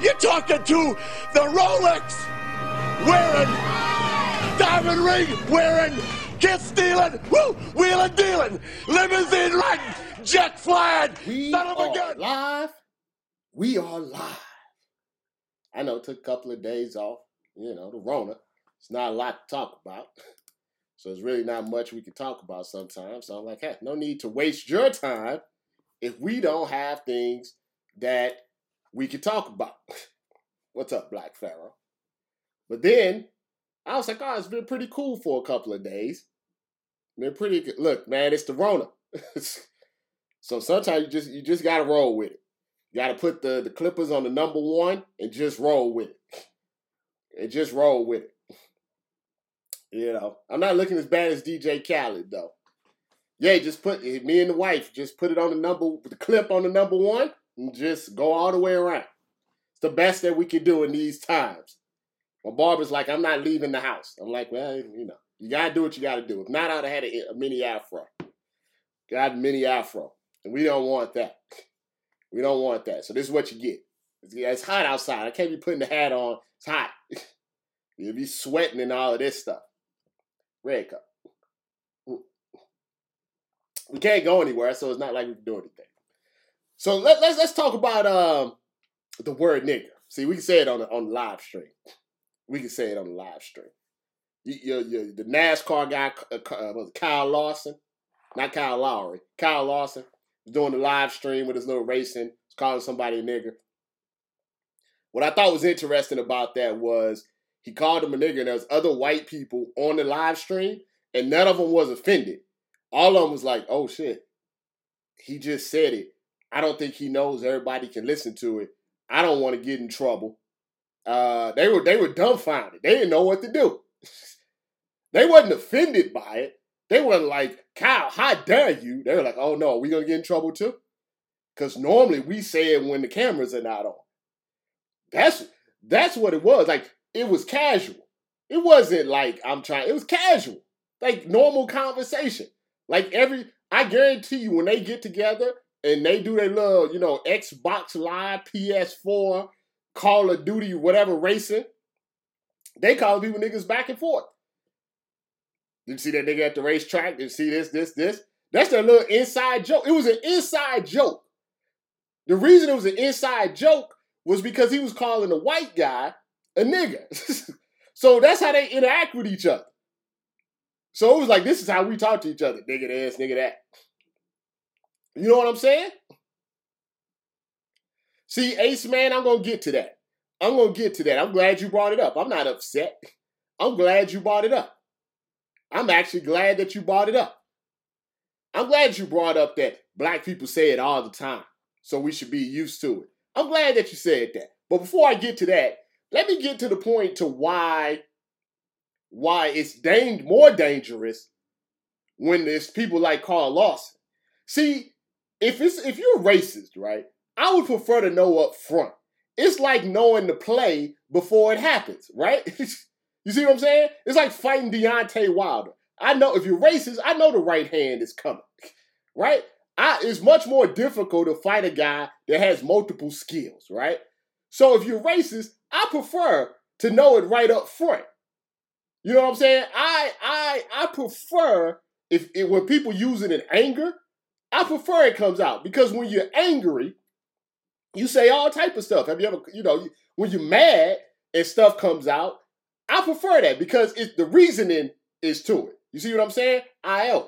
You're talking to the Rolex wearing, diamond ring wearing, kiss stealing, woo, wheeling dealing, limousine riding, jet flying, We son of a are gun. live. We are live. I know it took a couple of days off. You know, the Rona. It's not a lot to talk about. So it's really not much we can talk about sometimes. So I'm like, hey, no need to waste your time if we don't have things that we can talk about. What's up, Black Pharaoh? But then I was like, oh, it's been pretty cool for a couple of days. Been pretty good. Look, man, it's the Rona. so sometimes you just you just gotta roll with it. You gotta put the, the Clippers on the number one and just roll with it. And just roll with it. You know, I'm not looking as bad as DJ Khaled though. Yeah, just put me and the wife just put it on the number the clip on the number one and just go all the way around. It's the best that we can do in these times. My barber's like, I'm not leaving the house. I'm like, well, you know, you gotta do what you gotta do. If not, I'd have had a, a mini afro. Got mini afro, and we don't want that. We don't want that. So this is what you get. It's, it's hot outside. I can't be putting the hat on. It's hot. You'll be sweating and all of this stuff. Red cup. We can't go anywhere, so it's not like we can do anything. So let, let's let's talk about um the word nigger. See, we can say it on the on the live stream. We can say it on the live stream. You, you, you, the NASCAR guy, uh, uh, Kyle Larson, not Kyle Lowry, Kyle Larson was doing the live stream with his little racing, calling somebody a nigger. What I thought was interesting about that was he called him a nigger, and there was other white people on the live stream, and none of them was offended. All of them was like, "Oh shit, he just said it. I don't think he knows everybody can listen to it. I don't want to get in trouble." Uh, they were they were dumbfounded. They didn't know what to do. they wasn't offended by it. They were like, "Kyle, how dare you?" They were like, "Oh no, are we gonna get in trouble too?" Because normally we say it when the cameras are not on. That's that's what it was. Like it was casual. It wasn't like I'm trying. It was casual, like normal conversation. Like every, I guarantee you, when they get together and they do their little, you know, Xbox Live, PS4, Call of Duty, whatever racing, they call people niggas back and forth. You see that nigga at the racetrack? You see this, this, this? That's their little inside joke. It was an inside joke. The reason it was an inside joke was because he was calling a white guy a nigga. so that's how they interact with each other. So it was like, this is how we talk to each other. Nigga this, nigga that. You know what I'm saying? See, Ace Man, I'm gonna get to that. I'm gonna get to that. I'm glad you brought it up. I'm not upset. I'm glad you brought it up. I'm actually glad that you brought it up. I'm glad you brought up that black people say it all the time. So we should be used to it. I'm glad that you said that. But before I get to that, let me get to the point to why why it's dang, more dangerous when there's people like Carl Lawson. See, if it's if you're racist, right, I would prefer to know up front. It's like knowing the play before it happens, right? you see what I'm saying? It's like fighting Deontay Wilder. I know if you're racist, I know the right hand is coming, right? I, it's much more difficult to fight a guy that has multiple skills, right? So if you're racist, I prefer to know it right up front. You know what I'm saying? I I I prefer if, if when people use it in anger, I prefer it comes out because when you're angry, you say all type of stuff. Have you ever, you know, when you're mad and stuff comes out, I prefer that because it's the reasoning is to it. You see what I'm saying? I am.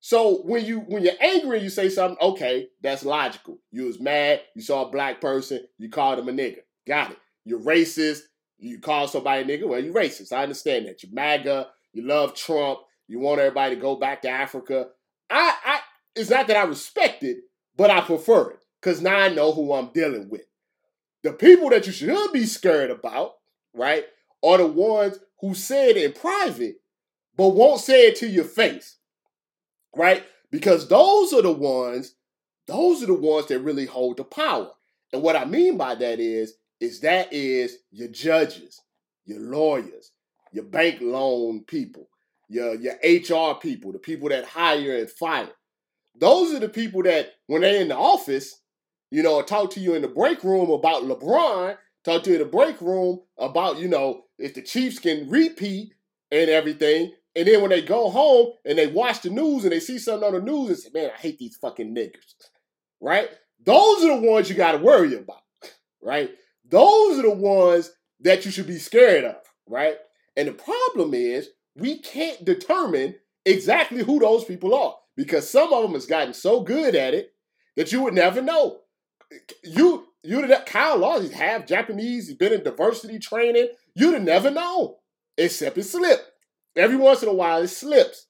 So when you when you're angry and you say something, okay, that's logical. You was mad, you saw a black person, you called him a nigga. Got it. You're racist, you call somebody a nigga, well, you're racist. I understand that. You're MAGA, you love Trump, you want everybody to go back to Africa. I I it's not that I respect it, but I prefer it. Cause now I know who I'm dealing with. The people that you should be scared about, right, are the ones who say it in private, but won't say it to your face right? Because those are the ones, those are the ones that really hold the power. And what I mean by that is, is that is your judges, your lawyers, your bank loan people, your your HR people, the people that hire and fire. Those are the people that when they're in the office, you know, talk to you in the break room about LeBron, talk to you in the break room about, you know, if the Chiefs can repeat and everything. And then when they go home and they watch the news and they see something on the news and say, man, I hate these fucking niggers. Right? Those are the ones you got to worry about. Right? Those are the ones that you should be scared of. Right? And the problem is we can't determine exactly who those people are because some of them has gotten so good at it that you would never know. You have, Kyle Law, he's half Japanese, he's been in diversity training. You'd have never known, except it slipped. Every once in a while, it slips.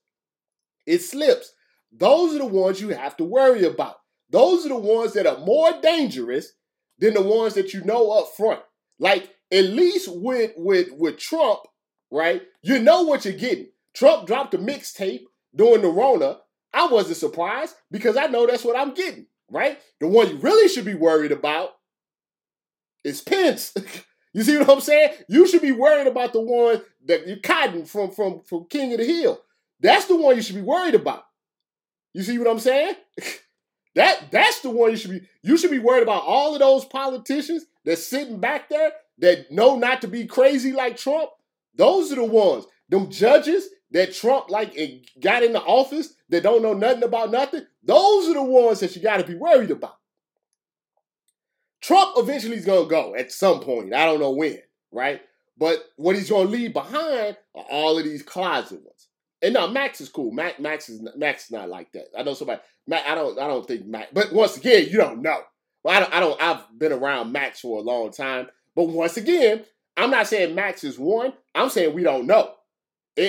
It slips. Those are the ones you have to worry about. Those are the ones that are more dangerous than the ones that you know up front. Like at least with with with Trump, right? You know what you're getting. Trump dropped a mixtape during the Rona. I wasn't surprised because I know that's what I'm getting, right? The one you really should be worried about is Pence. you see what I'm saying? You should be worried about the one that you're cotton from from from King of the Hill. That's the one you should be worried about. You see what I'm saying? that that's the one you should be. You should be worried about all of those politicians that's sitting back there that know not to be crazy like Trump. Those are the ones. Them judges that Trump like got in the office that don't know nothing about nothing. Those are the ones that you got to be worried about. Trump eventually is going to go at some point. I don't know when, right? But what he's going to leave behind are all of these closet ones. And now Max is cool. Max, Max is Max is not like that. I know somebody. Max, I don't. I don't think Max. But once again, you don't know. Well, I don't. I don't. I've been around Max for a long time. But once again, I'm not saying Max is one. I'm saying we don't know.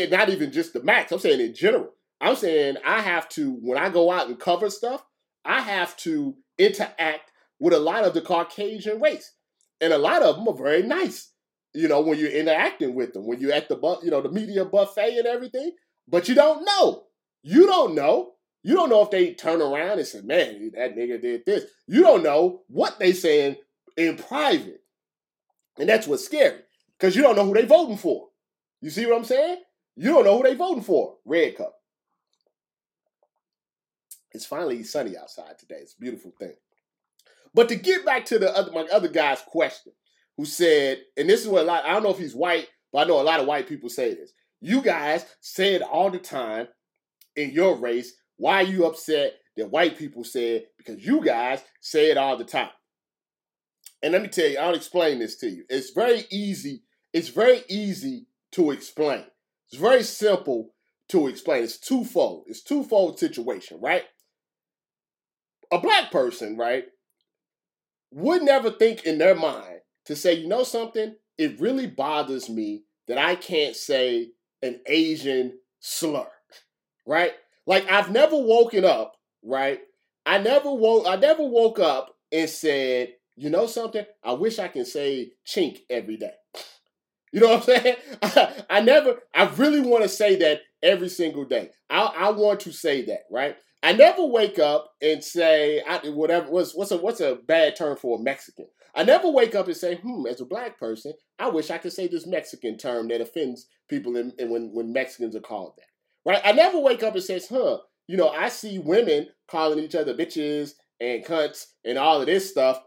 Not even just the Max. I'm saying in general. I'm saying I have to when I go out and cover stuff. I have to interact with a lot of the Caucasian race. And a lot of them are very nice, you know, when you're interacting with them, when you're at the, bu- you know, the media buffet and everything. But you don't know. You don't know. You don't know if they turn around and say, man, that nigga did this. You don't know what they saying in private. And that's what's scary. Because you don't know who they voting for. You see what I'm saying? You don't know who they voting for. Red Cup. It's finally sunny outside today. It's a beautiful thing. But to get back to the other my other guy's question, who said, and this is what a lot, I don't know if he's white, but I know a lot of white people say this. You guys say it all the time in your race. Why are you upset that white people say it? Because you guys say it all the time. And let me tell you, I'll explain this to you. It's very easy. It's very easy to explain. It's very simple to explain. It's twofold. It's twofold situation, right? A black person, right, would never think in their mind to say, you know something, it really bothers me that I can't say an Asian slur, right? Like I've never woken up, right? I never woke I never woke up and said, you know something, I wish I can say chink every day. You know what I'm saying? I, I never, I really want to say that every single day. I, I want to say that, right? I never wake up and say I, whatever what's what's a what's a bad term for a Mexican. I never wake up and say, hmm, as a black person, I wish I could say this Mexican term that offends people in, in when, when Mexicans are called that. Right? I never wake up and says, huh, you know, I see women calling each other bitches and cunts and all of this stuff.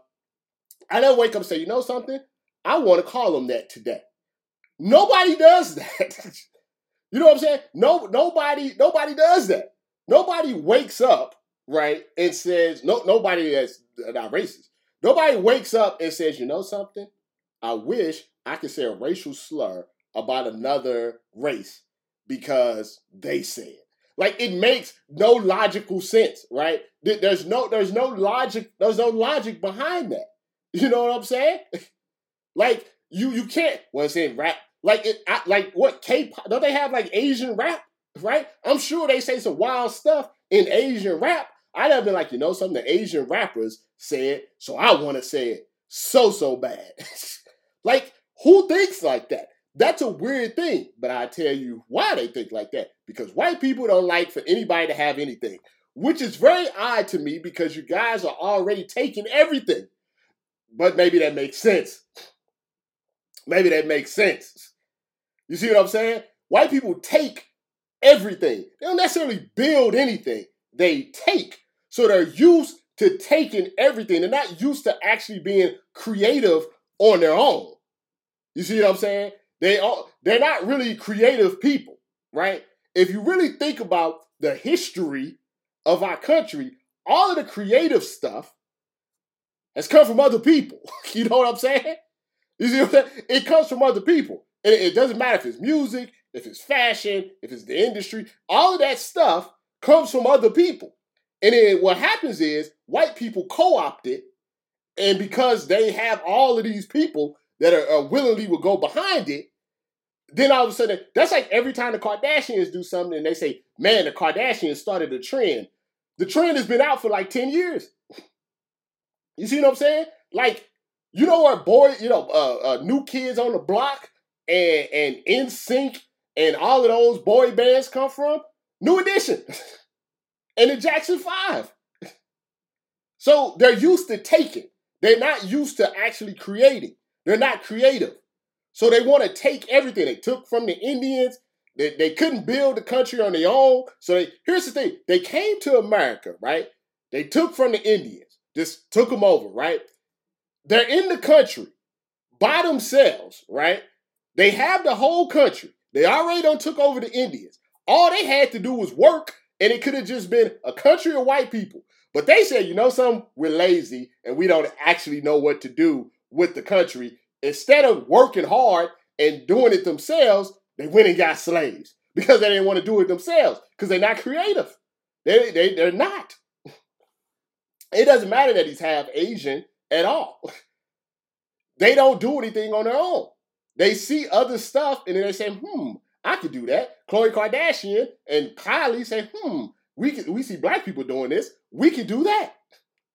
I never wake up and say, you know something? I want to call them that today. Nobody does that. you know what I'm saying? No, nobody, nobody does that. Nobody wakes up, right, and says, no, nobody that's not racist. Nobody wakes up and says, you know something? I wish I could say a racial slur about another race because they said. It." Like it makes no logical sense, right? There's no there's no logic there's no logic behind that. You know what I'm saying? like you you can't well it's in rap like it I, like what K-pop don't they have like Asian rap? right? I'm sure they say some wild stuff in Asian rap. I'd have been like, you know, some of the Asian rappers said, so I want to say it so, so bad. like, who thinks like that? That's a weird thing, but I tell you why they think like that. Because white people don't like for anybody to have anything, which is very odd to me because you guys are already taking everything. But maybe that makes sense. Maybe that makes sense. You see what I'm saying? White people take everything. They don't necessarily build anything, they take. So they're used to taking everything. They're not used to actually being creative on their own. You see what I'm saying? They are they're not really creative people, right? If you really think about the history of our country, all of the creative stuff has come from other people. you know what I'm saying? You see what I'm saying? It comes from other people. And it doesn't matter if it's music, if it's fashion, if it's the industry, all of that stuff comes from other people. And then what happens is white people co-opt it, and because they have all of these people that are, are willingly will go behind it, then all of a sudden, that's like every time the Kardashians do something and they say, man, the Kardashians started a trend. The trend has been out for like 10 years. You see what I'm saying? Like, you know what, boy, you know, uh, uh, new kids on the block and and NSYNC and all of those boy bands come from? New Edition and the Jackson Five. So they're used to taking. They're not used to actually creating. They're not creative. So they want to take everything they took from the Indians. They, they couldn't build the country on their own. So they, here's the thing they came to America, right? They took from the Indians, just took them over, right? They're in the country by themselves, right? They have the whole country. They already done took over the Indians. All they had to do was work, and it could have just been a country of white people. But they said, you know something, we're lazy and we don't actually know what to do with the country. Instead of working hard and doing it themselves, they went and got slaves because they didn't want to do it themselves because they're not creative. They, they, they're not. It doesn't matter that he's half Asian at all. They don't do anything on their own. They see other stuff and then they say, hmm, I could do that. Khloe Kardashian and Kylie say, hmm, we can, we see black people doing this. We can do that,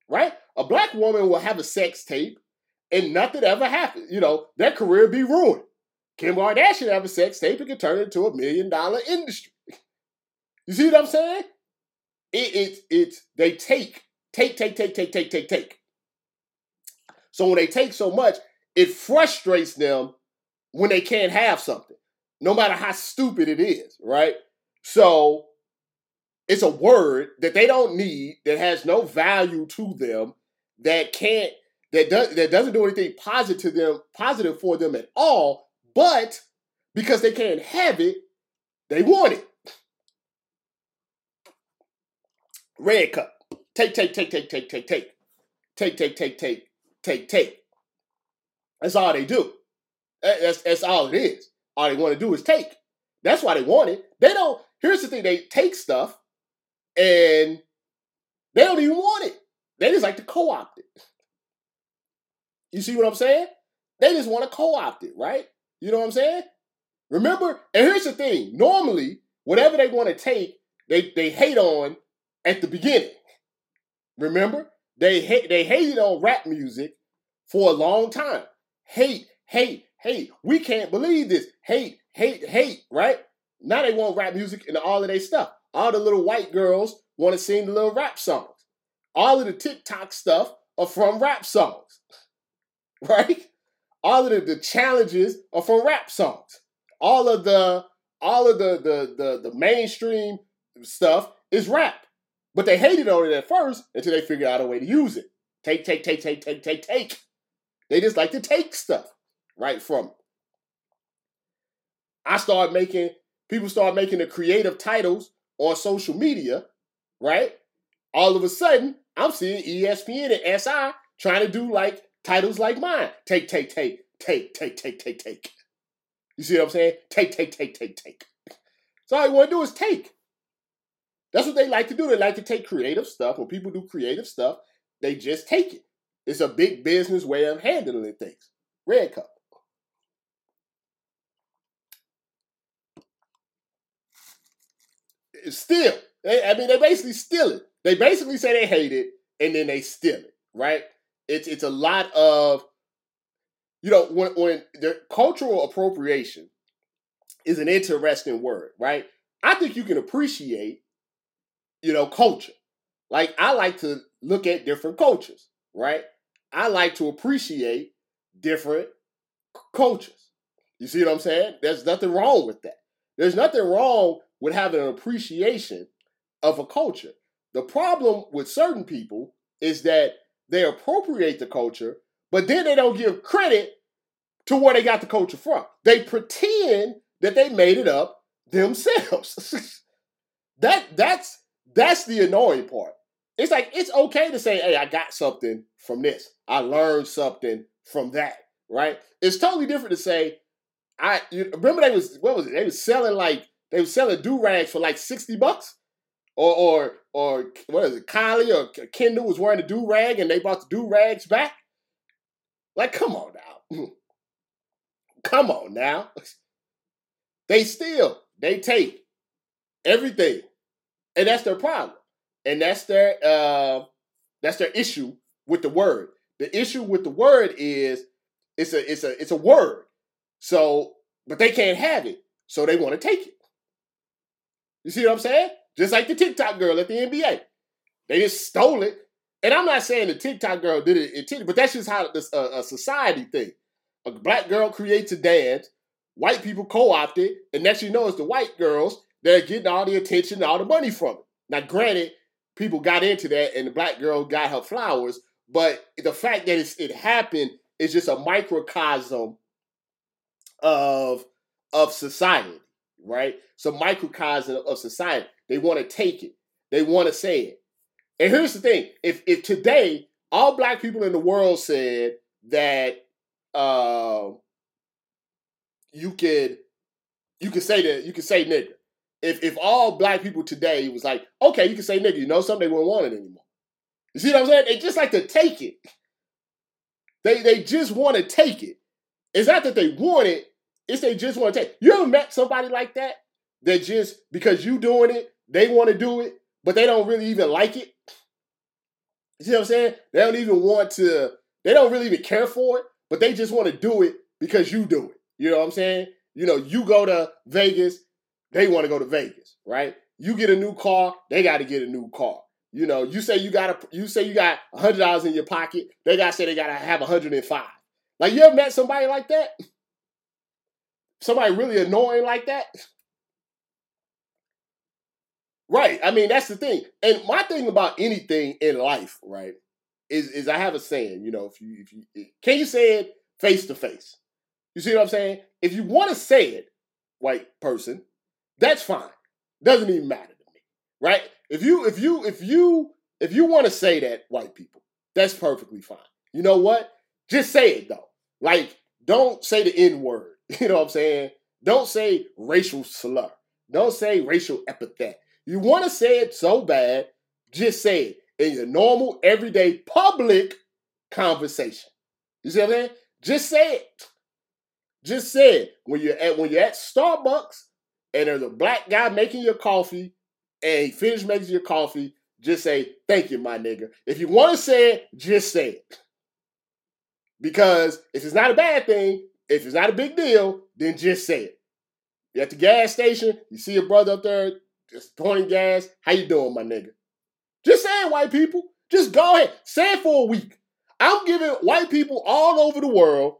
right? A black woman will have a sex tape and nothing ever happens. You know, their career be ruined. Kim Kardashian have a sex tape and can turn it into a million dollar industry. You see what I'm saying? It, it, it, they take, take, take, take, take, take, take, take. So when they take so much, it frustrates them when they can't have something, no matter how stupid it is, right? So it's a word that they don't need, that has no value to them, that can't, that does that doesn't do anything positive to them, positive for them at all, but because they can't have it, they want it. Red cup. Take, take, take, take, take, take, take. Take, take, take, take, take, take. That's all they do. That's, that's all it is. All they want to do is take. That's why they want it. They don't. Here's the thing: they take stuff, and they don't even want it. They just like to co-opt it. You see what I'm saying? They just want to co-opt it, right? You know what I'm saying? Remember, and here's the thing: normally, whatever they want to take, they they hate on at the beginning. Remember, they hate they hated on rap music for a long time. Hate, hate, hate. We can't believe this. Hate, hate, hate, right? Now they want rap music and all of their stuff. All the little white girls want to sing the little rap songs. All of the TikTok stuff are from rap songs, right? All of the, the challenges are from rap songs. All of the all of the, the the the mainstream stuff is rap. But they hated on it at first until they figured out a way to use it. Take, take, take, take, take, take, take. They just like to take stuff right from it. I started making, people start making the creative titles on social media, right? All of a sudden, I'm seeing ESPN and SI trying to do like titles like mine. Take, take, take, take, take, take, take, take. You see what I'm saying? Take, take, take, take, take. So all you want to do is take. That's what they like to do. They like to take creative stuff. When people do creative stuff, they just take it. It's a big business way of handling things. Red cup. Still, I mean, they basically steal it. They basically say they hate it, and then they steal it. Right? It's it's a lot of, you know, when when the cultural appropriation is an interesting word, right? I think you can appreciate, you know, culture. Like I like to look at different cultures, right? I like to appreciate different cultures. You see what I'm saying? There's nothing wrong with that. There's nothing wrong with having an appreciation of a culture. The problem with certain people is that they appropriate the culture, but then they don't give credit to where they got the culture from. They pretend that they made it up themselves. that that's that's the annoying part. It's like it's okay to say, "Hey, I got something from this. I learned something from that." Right? It's totally different to say, "I you, remember they was what was it? They was selling like they was selling do rags for like sixty bucks." Or, or, or what is it? Kylie or Kendall was wearing a do rag and they bought the do rags back. Like, come on now. come on now. They steal, they take everything. And that's their problem. And that's their uh that's their issue with the word. The issue with the word is it's a it's a it's a word. So, but they can't have it. So they want to take it. You see what I'm saying? Just like the TikTok girl at the NBA. They just stole it. And I'm not saying the TikTok girl did it intentionally, but that's just how this uh, a society thing. A black girl creates a dance, white people co-opt it, and next you know it's the white girls that are getting all the attention all the money from it. Now, granted, people got into that, and the black girl got her flowers, but the fact that it happened is just a microcosm of of society, right? So microcosm of society. They want to take it. They want to say it. And here's the thing: if if today all black people in the world said that uh, you could you could say that you could say nigga. If if all black people today was like, okay, you can say nigga, you know something, they wouldn't want it anymore. You see what I'm saying? They just like to take it. They they just want to take it. It's not that they want it, it's they just want to take. You ever met somebody like that? That just because you doing it, they want to do it, but they don't really even like it. You see what I'm saying? They don't even want to, they don't really even care for it, but they just want to do it because you do it. You know what I'm saying? You know, you go to Vegas, they want to go to Vegas, right? You get a new car, they got to get a new car. You know, you say you got a, you say you got a hundred dollars in your pocket, they got to say they got to have a hundred and five. Like you ever met somebody like that? Somebody really annoying like that? Right. I mean, that's the thing. And my thing about anything in life, right, is is I have a saying, you know, if you if you can you say it face to face. You see what I'm saying? If you want to say it, white person, that's fine. Doesn't even matter to me. Right? If you if you if you if you want to say that, white people, that's perfectly fine. You know what? Just say it though. Like, don't say the N-word. You know what I'm saying? Don't say racial slur. Don't say racial epithet. You want to say it so bad, just say it in your normal, everyday, public conversation. You see what I'm saying? Just say it. Just say it. When you're at when you're at Starbucks and there's a black guy making your coffee and he making your coffee, just say, thank you, my nigga. If you want to say it, just say it. Because if it's not a bad thing, if it's not a big deal, then just say it. You're at the gas station, you see your brother up there just pouring gas. How you doing, my nigga? Just saying, white people. Just go ahead. Say it for a week. I'm giving white people all over the world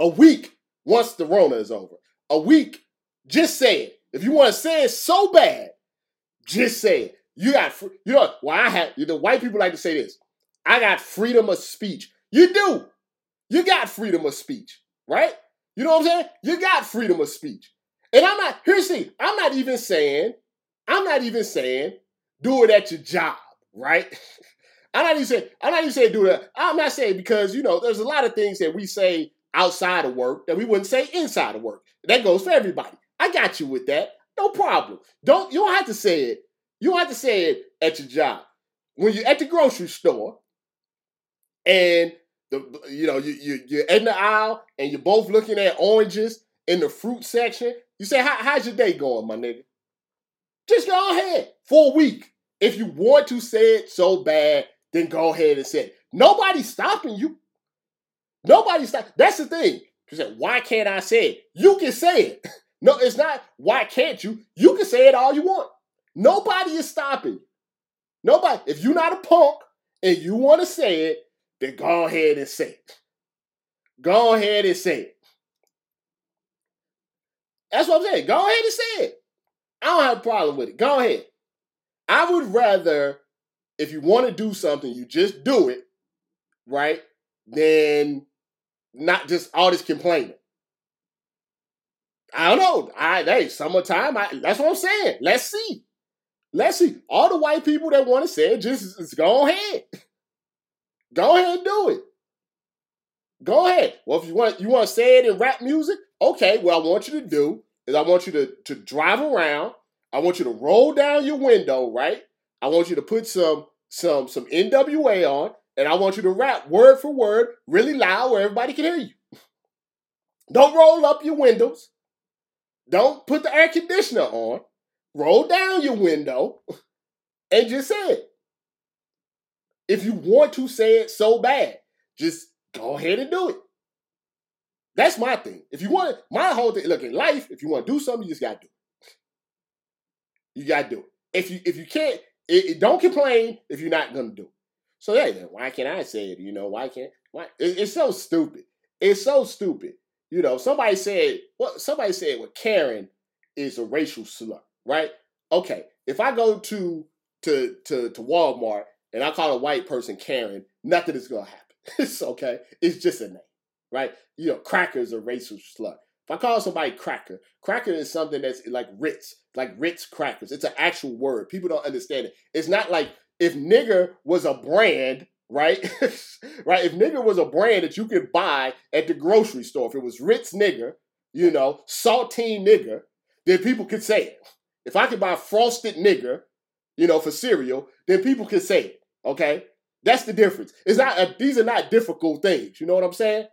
a week once the Rona is over. A week. Just say it. If you want to say it so bad, just say it. You got, you know, well, I have, the white people like to say this. I got freedom of speech. You do. You got freedom of speech, right? You know what I'm saying? You got freedom of speech. And I'm not, here's the I'm not even saying I'm not even saying do it at your job, right? I'm not even saying I'm not even saying do that. I'm not saying because you know there's a lot of things that we say outside of work that we wouldn't say inside of work. That goes for everybody. I got you with that. No problem. Don't you don't have to say it. You don't have to say it at your job. When you're at the grocery store and the you know you, you you're in the aisle and you're both looking at oranges in the fruit section. You say, How, how's your day going, my nigga? Just go ahead for a week. If you want to say it so bad, then go ahead and say it. Nobody's stopping you. Nobody's stop. That's the thing. You said, why can't I say it? You can say it. No, it's not why can't you? You can say it all you want. Nobody is stopping. Nobody. If you're not a punk and you want to say it, then go ahead and say it. Go ahead and say it. That's what I'm saying. Go ahead and say it. I don't have a problem with it. Go ahead. I would rather, if you want to do something, you just do it, right? than not just all this complaining. I don't know. I hey, summertime. I, that's what I'm saying. Let's see. Let's see. All the white people that want to say it, just, just go ahead. Go ahead and do it. Go ahead. Well, if you want you want to say it in rap music, okay. What I want you to do is I want you to, to drive around. I want you to roll down your window, right? I want you to put some some some NWA on, and I want you to rap word for word, really loud, where everybody can hear you. Don't roll up your windows. Don't put the air conditioner on. Roll down your window and just say it. If you want to say it so bad, just go ahead and do it. That's my thing. If you want my whole thing, look in life, if you want to do something, you just gotta do it. You gotta do it. If you if you can't, it, it, don't complain if you're not gonna do it. So yeah, why can't I say it? You know, why can't why it, it's so stupid. It's so stupid. You know, somebody said what well, somebody said well, Karen is a racial slur, right? Okay, if I go to to to to Walmart and I call a white person Karen, nothing is gonna happen. it's okay. It's just a name, right? You know, cracker is a racial slur. If I call somebody cracker, cracker is something that's like Ritz, like Ritz crackers. It's an actual word. People don't understand it. It's not like if nigger was a brand, right? right? If nigger was a brand that you could buy at the grocery store, if it was Ritz nigger, you know, saltine nigger, then people could say it. If I could buy frosted nigger, you know, for cereal, then people could say it. Okay? That's the difference. It's not a, these are not difficult things. You know what I'm saying?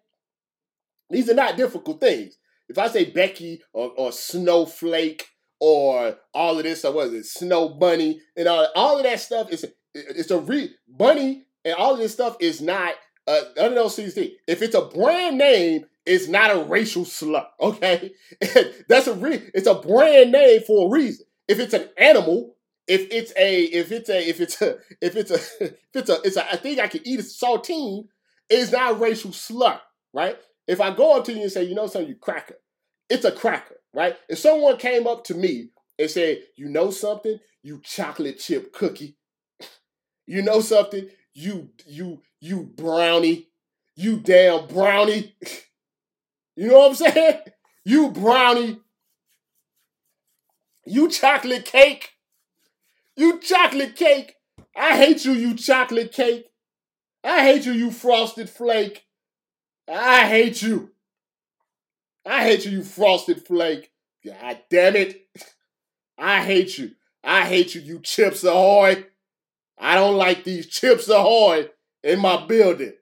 These are not difficult things. If I say Becky or, or Snowflake or all of this, or what is it, Snow Bunny and all all of that stuff is it's a re bunny and all of this stuff is not uh, those things. If it's a brand name, it's not a racial slur. Okay, that's a re. It's a brand name for a reason. If it's an animal, if it's a if it's a if it's a if it's a if it's a it's a I think I can eat a saltine, it's not a racial slur, right? If I go up to you and say, you know something, you cracker, it's a cracker, right? If someone came up to me and said, you know something, you chocolate chip cookie, you know something, you you you brownie, you damn brownie, you know what I'm saying? You brownie, you chocolate cake. You chocolate cake. I hate you, you chocolate cake. I hate you, you frosted flake. I hate you. I hate you, you frosted flake. God damn it. I hate you. I hate you, you chips ahoy. I don't like these chips ahoy in my building.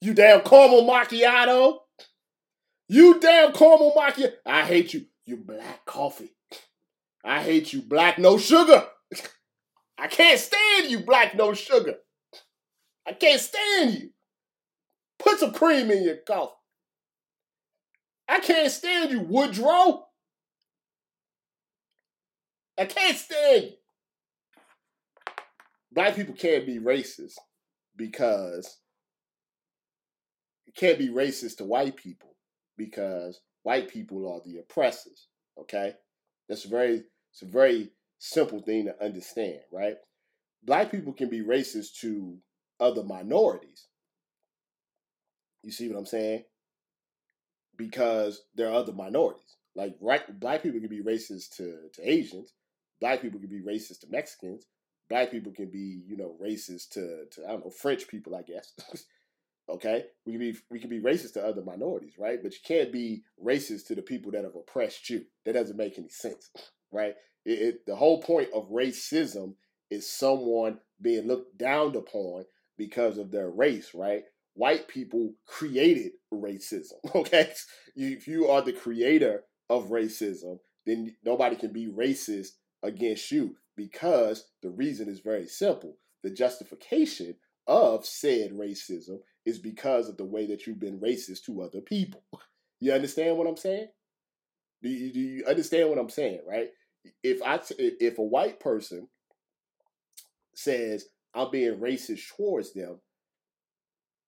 You damn caramel macchiato. You damn caramel macchiato. I hate you, you black coffee. I hate you, black no sugar. I can't stand you, black no sugar. I can't stand you. Put some cream in your coffee. I can't stand you, Woodrow. I can't stand. Black people can't be racist because you can't be racist to white people because white people are the oppressors. Okay? That's very it's a very simple thing to understand, right? Black people can be racist to other minorities. You see what I'm saying? Because there are other minorities. Like right, black people can be racist to, to Asians. Black people can be racist to Mexicans. Black people can be, you know, racist to, to I don't know, French people, I guess. okay? We can be we can be racist to other minorities, right? But you can't be racist to the people that have oppressed you. That doesn't make any sense right? It, it, the whole point of racism is someone being looked down upon because of their race, right? White people created racism, okay? If you are the creator of racism, then nobody can be racist against you because the reason is very simple. The justification of said racism is because of the way that you've been racist to other people. You understand what I'm saying? Do you, do you understand what I'm saying, right? if I if a white person says I'm being racist towards them,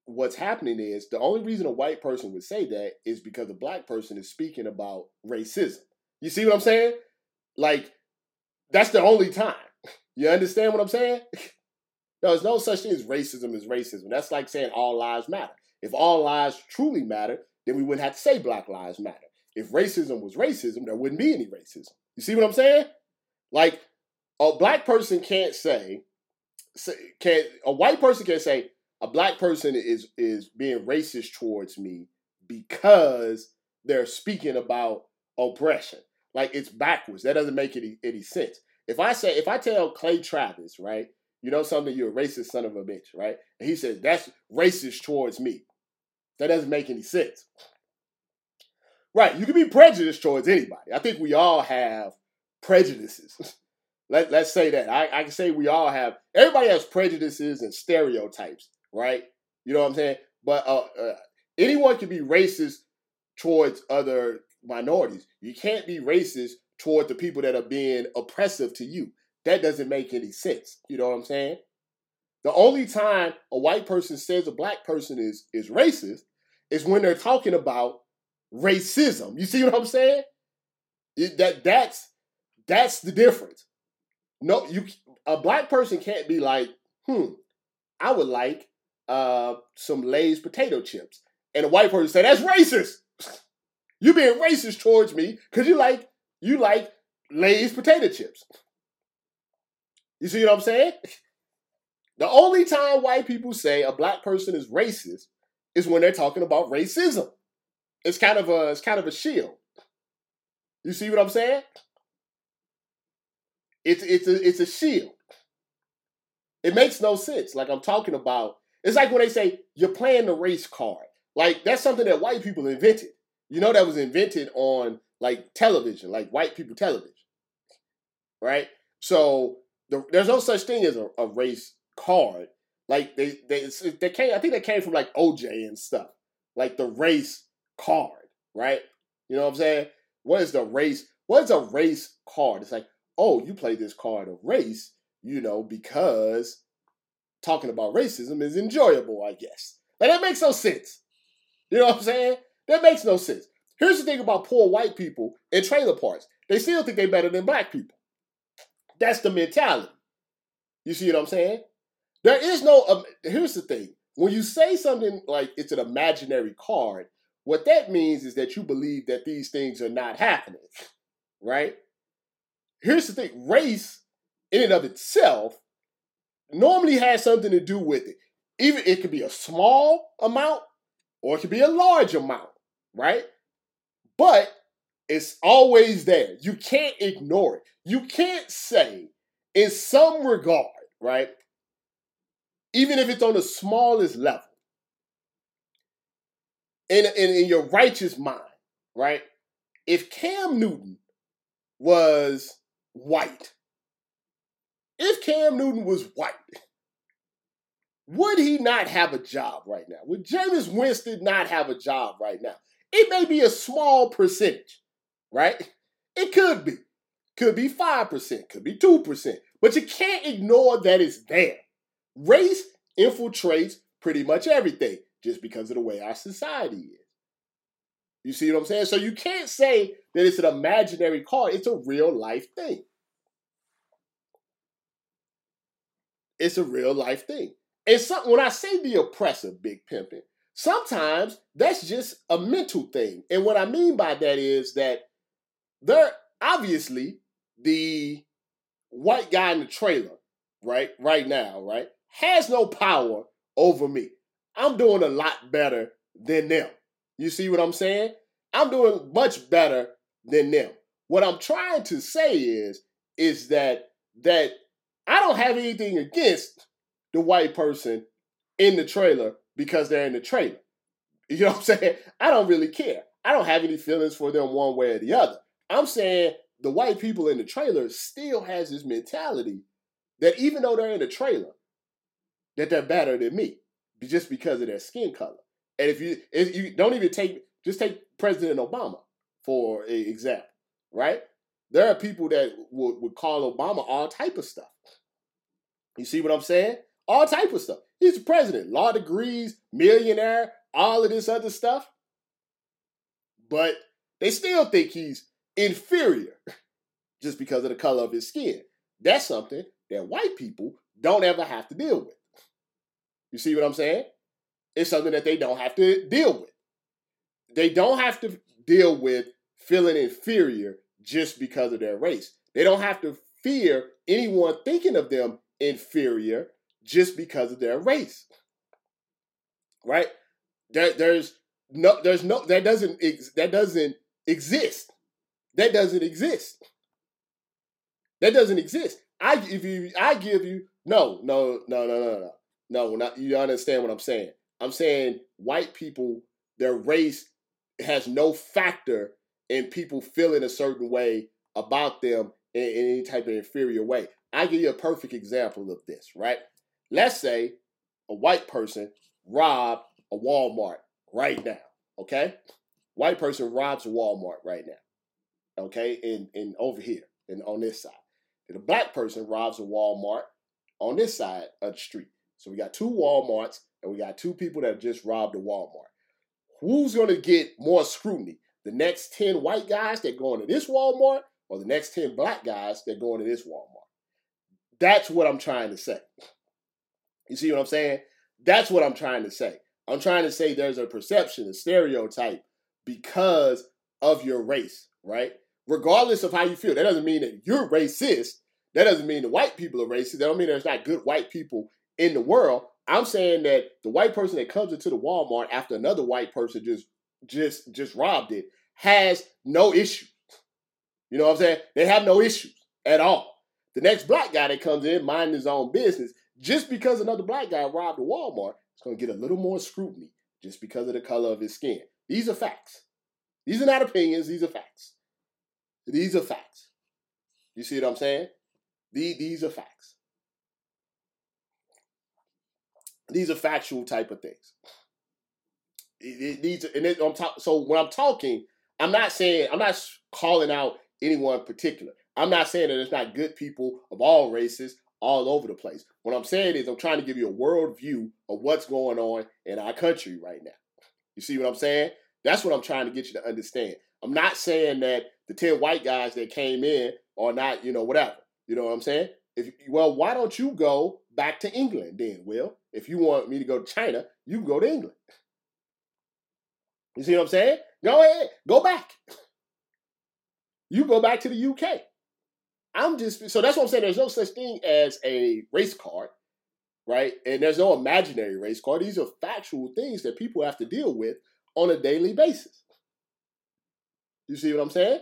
what's happening is the only reason a white person would say that is because a black person is speaking about racism. You see what I'm saying? Like that's the only time. You understand what I'm saying? There's no such thing as racism as racism. That's like saying all lives matter. If all lives truly matter, then we wouldn't have to say Black Lives Matter. If racism was racism, there wouldn't be any racism. You see what I'm saying? Like a black person can't say, can a white person can't say a black person is is being racist towards me because they're speaking about oppression. Like it's backwards. That doesn't make any, any sense. If I say, if I tell Clay Travis, right, you know something, you're a racist son of a bitch, right? And he says, that's racist towards me. That doesn't make any sense. Right, you can be prejudiced towards anybody. I think we all have prejudices. Let, let's say that. I, I can say we all have, everybody has prejudices and stereotypes, right? You know what I'm saying? But uh, uh, anyone can be racist towards other minorities. You can't be racist toward the people that are being oppressive to you. That doesn't make any sense. You know what I'm saying? The only time a white person says a black person is is racist is when they're talking about racism. You see what I'm saying? It, that that's that's the difference. No, you a black person can't be like, hmm, I would like uh, some Lay's potato chips, and a white person say that's racist. You being racist towards me because you like you like Lay's potato chips. You see what I'm saying? The only time white people say a black person is racist is when they're talking about racism. It's kind of a it's kind of a shield. You see what I'm saying? It's it's a it's a shield. It makes no sense. Like I'm talking about, it's like when they say you're playing the race card. Like that's something that white people invented. You know that was invented on like television, like white people television, right? So the, there's no such thing as a, a race card. Like they they they came, I think they came from like OJ and stuff, like the race card, right? You know what I'm saying? What is the race? What is a race card? It's like, oh, you play this card of race, you know, because talking about racism is enjoyable, I guess. Like that makes no sense. You know what I'm saying? That makes no sense. Here's the thing about poor white people in trailer parks. They still think they're better than black people. That's the mentality. You see what I'm saying? There is no, um, here's the thing. When you say something like it's an imaginary card, what that means is that you believe that these things are not happening, right? Here's the thing race, in and of itself, normally has something to do with it. Even it could be a small amount or it could be a large amount, right? But it's always there. You can't ignore it. You can't say, in some regard, right? Even if it's on the smallest level, in, in, in your righteous mind, right? If Cam Newton was white, if Cam Newton was white, would he not have a job right now? Would Jameis Winston not have a job right now? It may be a small percentage, right? It could be. Could be 5%, could be 2%. But you can't ignore that it's there. Race infiltrates pretty much everything just because of the way our society is. You see what I'm saying? So you can't say that it's an imaginary card, it's a real life thing. It's a real life thing. And some, when I say the oppressor, Big Pimpin', sometimes that's just a mental thing. And what I mean by that is that there obviously the white guy in the trailer, right, right now, right, has no power over me. I'm doing a lot better than them. You see what I'm saying? I'm doing much better than them. What I'm trying to say is, is that that I don't have anything against the white person in the trailer because they're in the trailer. You know what I'm saying? I don't really care. I don't have any feelings for them one way or the other. I'm saying the white people in the trailer still has this mentality that even though they're in the trailer, that they're better than me just because of their skin color. And if you if you don't even take just take President Obama for an example, right? There are people that would, would call Obama all type of stuff. You see what I'm saying? All type of stuff. He's the president, law degrees, millionaire, all of this other stuff. But they still think he's inferior just because of the color of his skin. That's something that white people don't ever have to deal with. You see what I'm saying? It's something that they don't have to deal with. They don't have to deal with feeling inferior just because of their race. They don't have to fear anyone thinking of them inferior just because of their race. Right? There, there's no, there's no, that doesn't, that doesn't exist. That doesn't exist. That doesn't exist. I give you, I give you, no, no, no, no, no, no, no. Not, you understand what I'm saying? I'm saying white people, their race has no factor in people feeling a certain way about them in, in any type of inferior way. I give you a perfect example of this, right? Let's say a white person robbed a Walmart right now, okay? White person robs a Walmart right now, okay? In in over here and on this side. And a black person robs a Walmart on this side of the street. So we got two Walmarts and we got two people that just robbed a Walmart. Who's going to get more scrutiny? The next 10 white guys that go into this Walmart or the next 10 black guys that go into this Walmart? That's what I'm trying to say. You see what I'm saying? That's what I'm trying to say. I'm trying to say there's a perception, a stereotype because of your race, right? Regardless of how you feel. That doesn't mean that you're racist. That doesn't mean the white people are racist. That don't mean there's not good white people in the world. I'm saying that the white person that comes into the Walmart after another white person just just just robbed it has no issue. You know what I'm saying? They have no issues at all. The next black guy that comes in, minding his own business, just because another black guy robbed a Walmart, is going to get a little more scrutiny just because of the color of his skin. These are facts. These are not opinions, these are facts. These are facts. You see what I'm saying? These, these are facts. These are factual type of things. These and I'm talk, so when I'm talking, I'm not saying I'm not calling out anyone particular. I'm not saying that it's not good people of all races all over the place. What I'm saying is I'm trying to give you a world view of what's going on in our country right now. You see what I'm saying? That's what I'm trying to get you to understand. I'm not saying that the 10 white guys that came in are not, you know, whatever. You know what I'm saying? If well, why don't you go back to England then, Will? If you want me to go to China, you can go to England. You see what I'm saying? Go ahead, go back. You go back to the UK. I'm just so that's what I'm saying. There's no such thing as a race card, right? And there's no imaginary race card. These are factual things that people have to deal with on a daily basis. You see what I'm saying?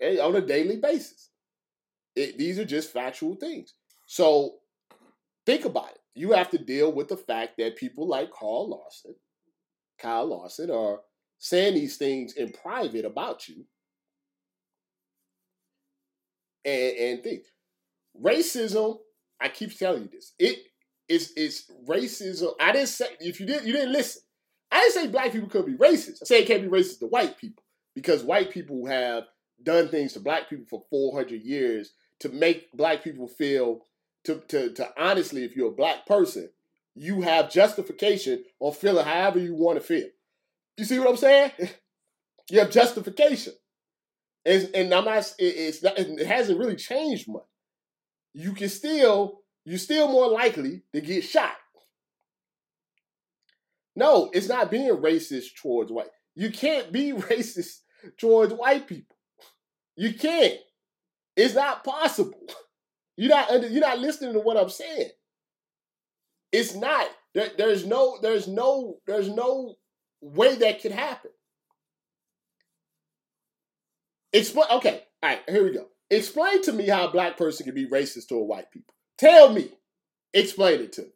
And on a daily basis. It, these are just factual things. So think about it. You have to deal with the fact that people like Carl Lawson, Kyle Larson, are saying these things in private about you and, and things. Racism, I keep telling you this. It is it's racism. I didn't say if you didn't you didn't listen. I didn't say black people could be racist. I say it can't be racist to white people because white people have done things to black people for 400 years to make black people feel to, to, to honestly, if you're a black person, you have justification on feeling however you want to feel. You see what I'm saying? you have justification. And, and I'm not, it's not, it hasn't really changed much. You can still, you're still more likely to get shot. No, it's not being racist towards white. You can't be racist towards white people. You can't. It's not possible. You're not under, you're not listening to what I'm saying. It's not. There, there's no there's no there's no way that could happen. Explain. Okay, all right. Here we go. Explain to me how a black person can be racist to a white people. Tell me. Explain it to me.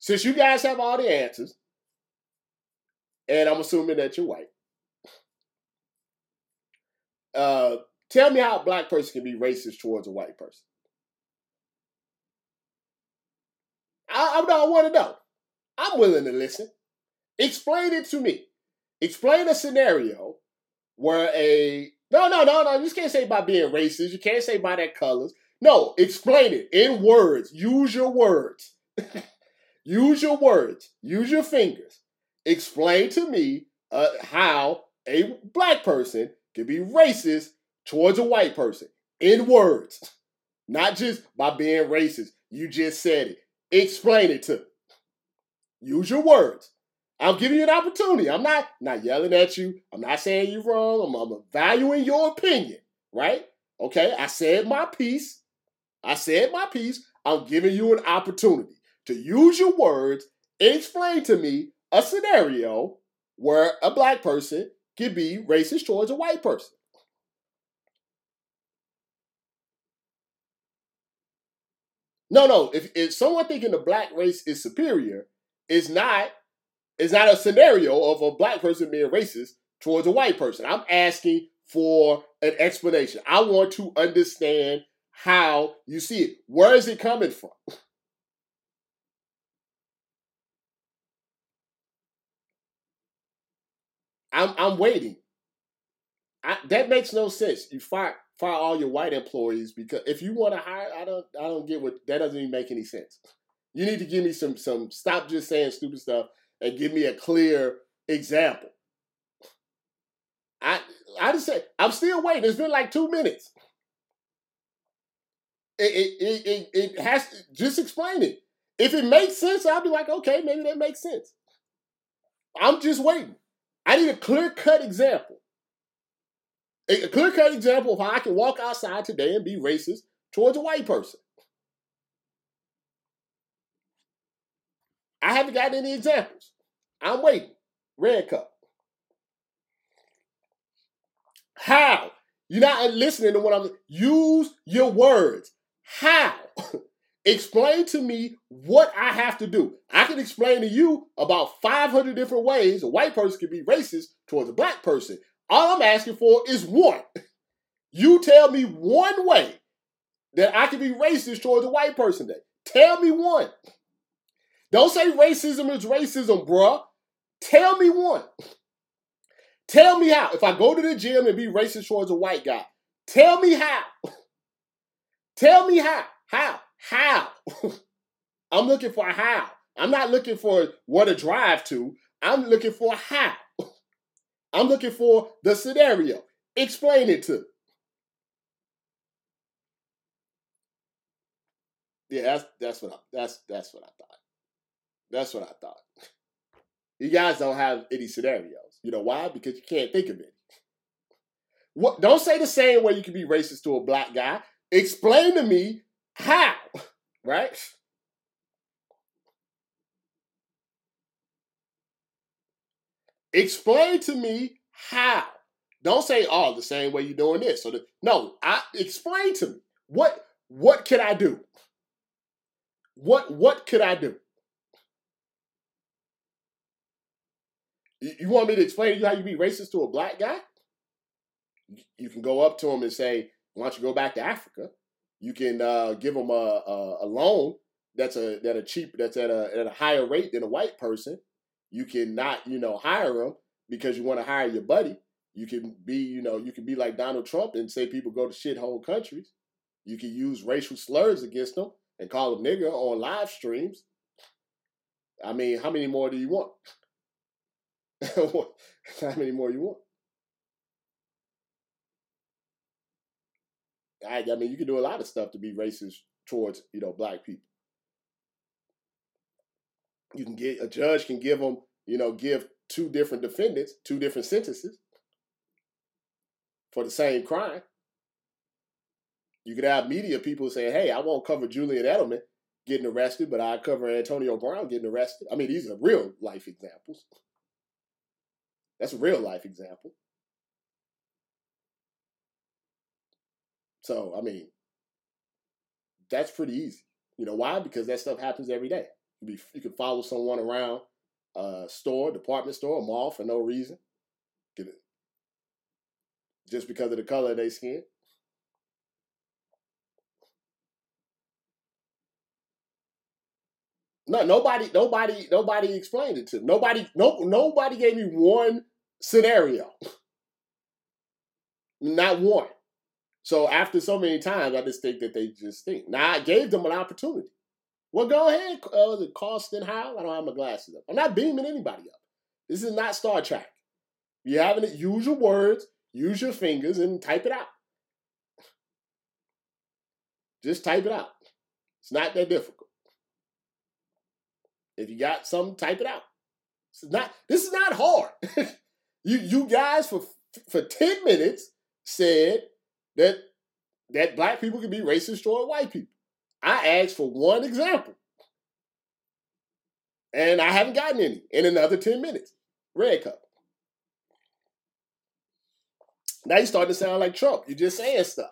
Since you guys have all the answers, and I'm assuming that you're white, uh, tell me how a black person can be racist towards a white person. I, I, I want to know. I'm willing to listen. Explain it to me. Explain a scenario where a no, no, no, no. You just can't say by being racist. You can't say by their colors. No, explain it in words. Use your words. Use your words. Use your fingers. Explain to me uh, how a black person can be racist towards a white person in words, Not just by being racist. You just said it. Explain it to me. Use your words. I'm giving you an opportunity. I'm not not yelling at you. I'm not saying you're wrong. I'm, I'm valuing your opinion, right? Okay, I said my piece. I said my piece. I'm giving you an opportunity to use your words and explain to me a scenario where a black person can be racist towards a white person. No, no. If, if someone thinking the black race is superior, is not it's not a scenario of a black person being racist towards a white person. I'm asking for an explanation. I want to understand how you see it. Where is it coming from? I'm I'm waiting. I, that makes no sense. You fire fire all your white employees because if you want to hire, I don't I don't get what that doesn't even make any sense. You need to give me some some stop just saying stupid stuff and give me a clear example. I I just said I'm still waiting. It's been like two minutes. It it it, it, it has to just explain it. If it makes sense, I'll be like, okay, maybe that makes sense. I'm just waiting. I need a clear cut example. A clear cut example of how I can walk outside today and be racist towards a white person. I haven't got any examples. I'm waiting. Red cup. How? You're not listening to what I'm use your words. How? explain to me what I have to do. I can explain to you about 500 different ways a white person can be racist towards a black person. All I'm asking for is one. You tell me one way that I can be racist towards a white person. Then tell me one. Don't say racism is racism, bruh. Tell me one. Tell me how. If I go to the gym and be racist towards a white guy, tell me how. tell me how. How? How? I'm looking for how. I'm not looking for what to drive to. I'm looking for how. I'm looking for the scenario. Explain it to. Yeah, that's that's what I that's that's what I thought. That's what I thought. You guys don't have any scenarios. You know why? Because you can't think of it. What don't say the same way you can be racist to a black guy. Explain to me how, right? Explain to me how. Don't say, oh, the same way you're doing this. So the, no, I explain to me. What what can I do? What what could I do? You want me to explain to you how you be racist to a black guy? You can go up to him and say, "Why don't you go back to Africa?" You can uh, give them a, a, a, loan that's a that a cheap that's at a at a higher rate than a white person. You can not you know hire them because you want to hire your buddy. You can be you know you can be like Donald Trump and say people go to shithole countries. You can use racial slurs against them and call them nigger on live streams. I mean, how many more do you want? how many more you want? I, I mean, you can do a lot of stuff to be racist towards you know black people. You can get a judge can give them you know give two different defendants two different sentences for the same crime. You could have media people saying, "Hey, I won't cover Julian Edelman getting arrested, but I cover Antonio Brown getting arrested." I mean, these are real life examples. That's a real life example. So, I mean, that's pretty easy. You know why? Because that stuff happens every day. You, be, you can follow someone around a store, department store, a mall for no reason. Get it. Just because of the color of their skin. No, nobody, nobody, nobody explained it to me. Nobody, no, nobody gave me one scenario. Not one. So after so many times, I just think that they just think. Now I gave them an opportunity. Well, go ahead. Uh, it Carsten Howell? I don't have my glasses up. I'm not beaming anybody up. This is not Star Trek. You having it, use your words, use your fingers, and type it out. Just type it out. It's not that difficult. If you got something, type it out. It's not. This is not hard. you you guys for for ten minutes said that that black people can be racist toward white people. I asked for one example, and I haven't gotten any in another ten minutes. Red cup. Now you starting to sound like Trump. You're just saying stuff.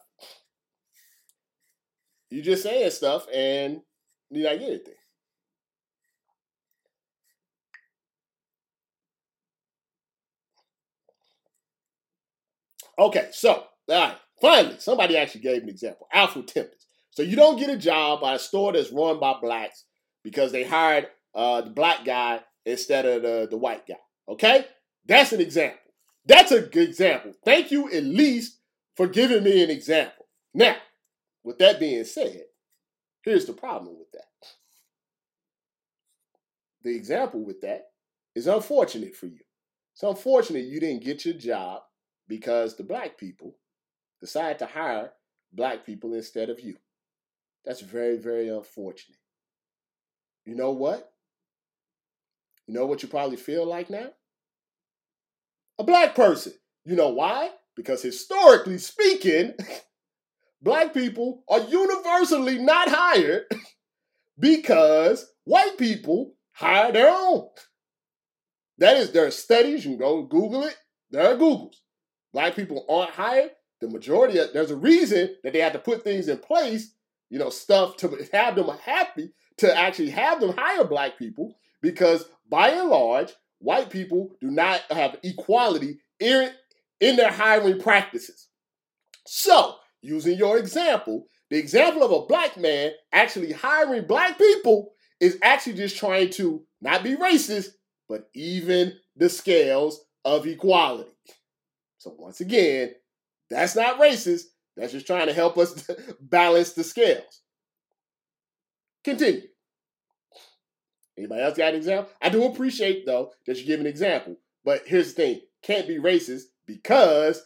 You're just saying stuff, and you're not get anything. Okay, so all right, finally, somebody actually gave an example. Alfred Tempest. So you don't get a job by a store that's run by blacks because they hired uh, the black guy instead of the, the white guy. Okay, that's an example. That's a good example. Thank you at least for giving me an example. Now, with that being said, here's the problem with that. The example with that is unfortunate for you. It's unfortunate you didn't get your job because the black people decide to hire black people instead of you. That's very, very unfortunate. You know what? You know what you probably feel like now? A black person. You know why? Because historically speaking, black people are universally not hired because white people hire their own. That is, there are studies, you can go Google it, there are Googles black people aren't hired, the majority of there's a reason that they have to put things in place, you know, stuff to have them happy to actually have them hire black people because by and large, white people do not have equality in, in their hiring practices. So, using your example, the example of a black man actually hiring black people is actually just trying to not be racist, but even the scales of equality. So once again, that's not racist. That's just trying to help us balance the scales. Continue. Anybody else got an example? I do appreciate though that you give an example, but here's the thing: can't be racist because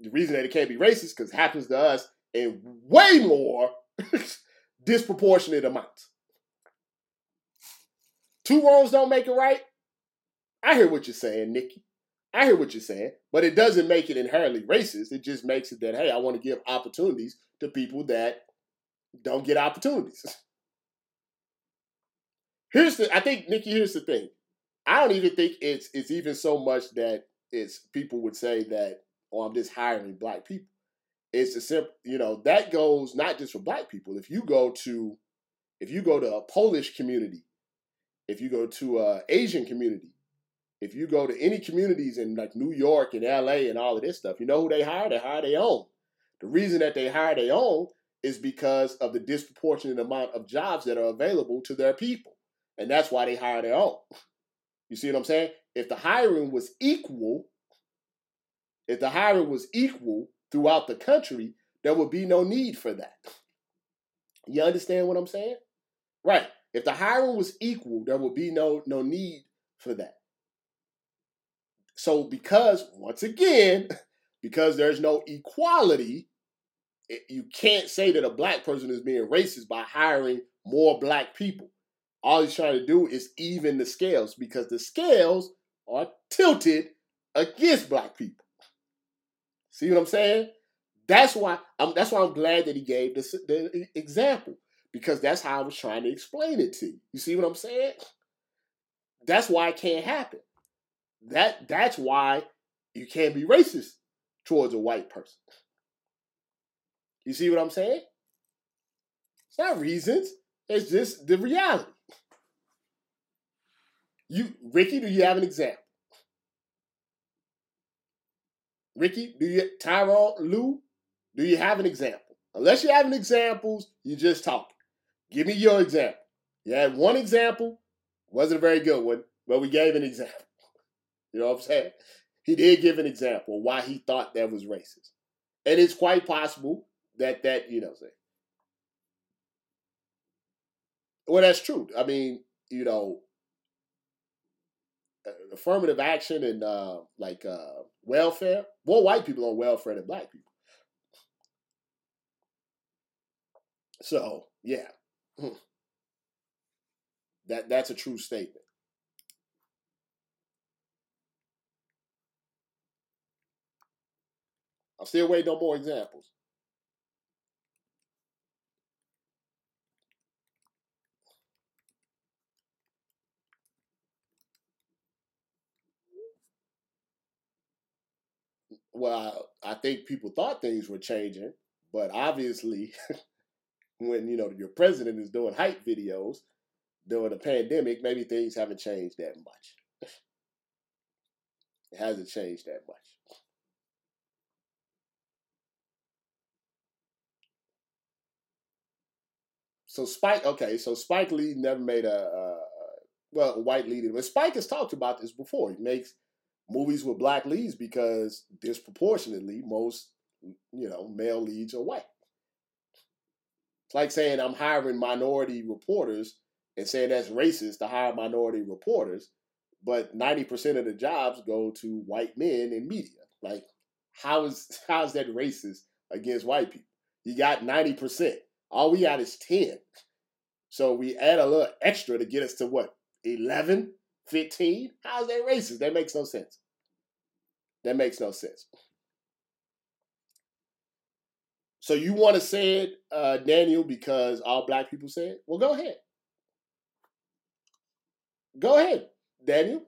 the reason that it can't be racist because it happens to us in way more disproportionate amounts. Two wrongs don't make it right. I hear what you're saying, Nikki. I hear what you're saying, but it doesn't make it inherently racist. It just makes it that, hey, I want to give opportunities to people that don't get opportunities. Here's the I think, Nikki, here's the thing. I don't even think it's it's even so much that it's people would say that, oh, I'm just hiring black people. It's a simple, you know, that goes not just for black people. If you go to if you go to a Polish community, if you go to a Asian community, if you go to any communities in like New York and LA and all of this stuff, you know who they hire? They hire their own. The reason that they hire their own is because of the disproportionate amount of jobs that are available to their people. And that's why they hire their own. You see what I'm saying? If the hiring was equal, if the hiring was equal throughout the country, there would be no need for that. You understand what I'm saying? Right. If the hiring was equal, there would be no no need for that. So, because once again, because there's no equality, it, you can't say that a black person is being racist by hiring more black people. All he's trying to do is even the scales because the scales are tilted against black people. See what I'm saying? That's why I'm. That's why I'm glad that he gave this, the example because that's how I was trying to explain it to you. You see what I'm saying? That's why it can't happen. That that's why you can't be racist towards a white person. You see what I'm saying? It's not reasons. It's just the reality. You, Ricky, do you have an example? Ricky, do you, Tyrone, Lou, do you have an example? Unless you have an examples, you just talking. Give me your example. You had one example, wasn't a very good one, but we gave an example. You know what I'm saying? He did give an example why he thought that was racist. And it's quite possible that that, you know, say. Well, that's true. I mean, you know, uh, affirmative action and uh, like uh, welfare, more white people on welfare than black people. So yeah, that that's a true statement. I'm still waiting on more examples. Well, I think people thought things were changing, but obviously, when you know your president is doing hype videos during a pandemic, maybe things haven't changed that much. it hasn't changed that much. So Spike, okay, so Spike Lee never made a, a well, white lead. But Spike has talked about this before. He makes movies with black leads because disproportionately most you know male leads are white. It's like saying I'm hiring minority reporters and saying that's racist to hire minority reporters, but 90% of the jobs go to white men in media. Like how is how is that racist against white people? You got 90%. All we got is 10. So we add a little extra to get us to what? 11? 15? How's that racist? That makes no sense. That makes no sense. So you want to say it, uh, Daniel, because all black people say it? Well, go ahead. Go ahead, Daniel.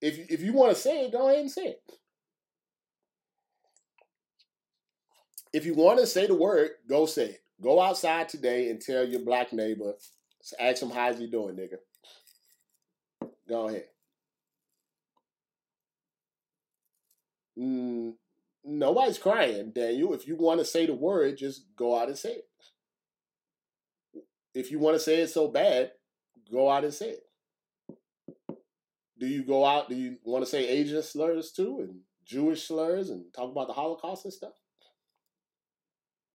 If if you want to say it, go ahead and say it. If you want to say the word, go say it. Go outside today and tell your black neighbor, ask him how's he doing, nigga. Go ahead. Mm, nobody's crying, Daniel. If you want to say the word, just go out and say it. If you want to say it so bad, go out and say it. Do you go out? Do you want to say Asian slurs too, and Jewish slurs, and talk about the Holocaust and stuff?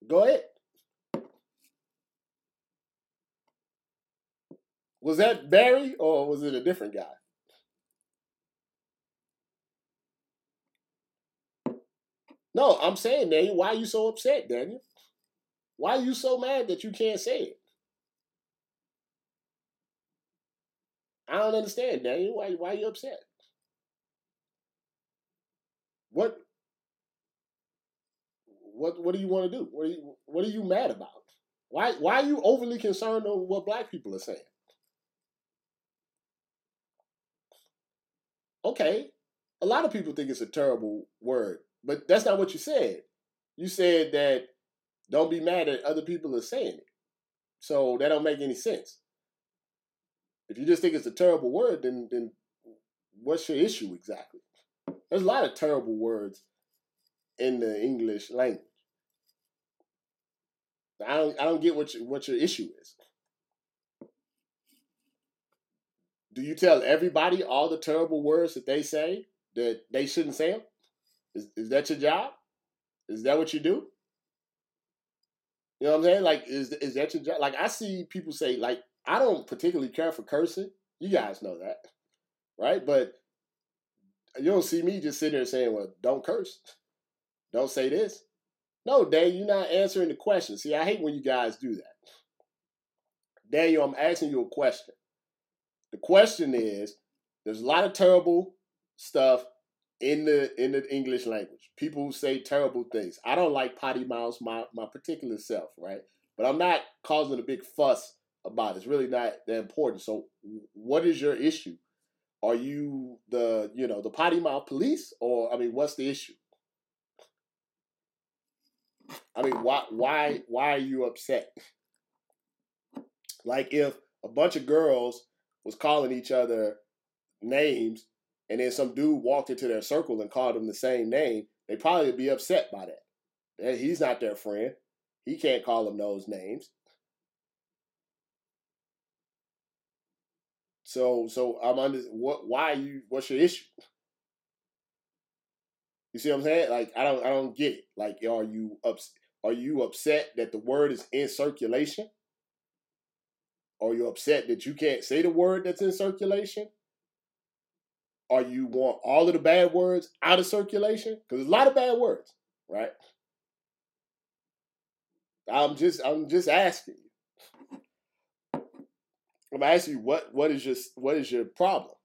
Go ahead. Was that Barry or was it a different guy? No, I'm saying, Daniel, why are you so upset, Daniel? Why are you so mad that you can't say it? I don't understand, Daniel. Why why are you upset? What what what do you want to do? What are you what are you mad about? Why why are you overly concerned over what black people are saying? Okay, a lot of people think it's a terrible word, but that's not what you said. You said that don't be mad at other people are saying it. So that don't make any sense. If you just think it's a terrible word, then then what's your issue exactly? There's a lot of terrible words in the English language. I don't I don't get what your, what your issue is. Do you tell everybody all the terrible words that they say that they shouldn't say them? Is, is that your job? Is that what you do? You know what I'm saying? Like, is is that your job? Like, I see people say, like, I don't particularly care for cursing. You guys know that, right? But you don't see me just sitting there saying, "Well, don't curse, don't say this." No, Dave, you're not answering the question. See, I hate when you guys do that. Daniel, I'm asking you a question. The question is, there's a lot of terrible stuff in the in the English language. People say terrible things. I don't like potty mouths my my particular self, right? But I'm not causing a big fuss about it. It's really not that important. So, what is your issue? Are you the you know the potty mouth police, or I mean, what's the issue? I mean, why why why are you upset? Like if a bunch of girls was calling each other names, and then some dude walked into their circle and called them the same name, they probably be upset by that. He's not their friend. He can't call them those names. So, so I'm under what? Why you? What's your issue? You see what I'm saying? Like I don't, I don't get it. Like, are you ups? Are you upset that the word is in circulation? Are you upset that you can't say the word that's in circulation? Are you want all of the bad words out of circulation? Because there's a lot of bad words, right? I'm just I'm just asking. I'm asking you what what is your what is your problem?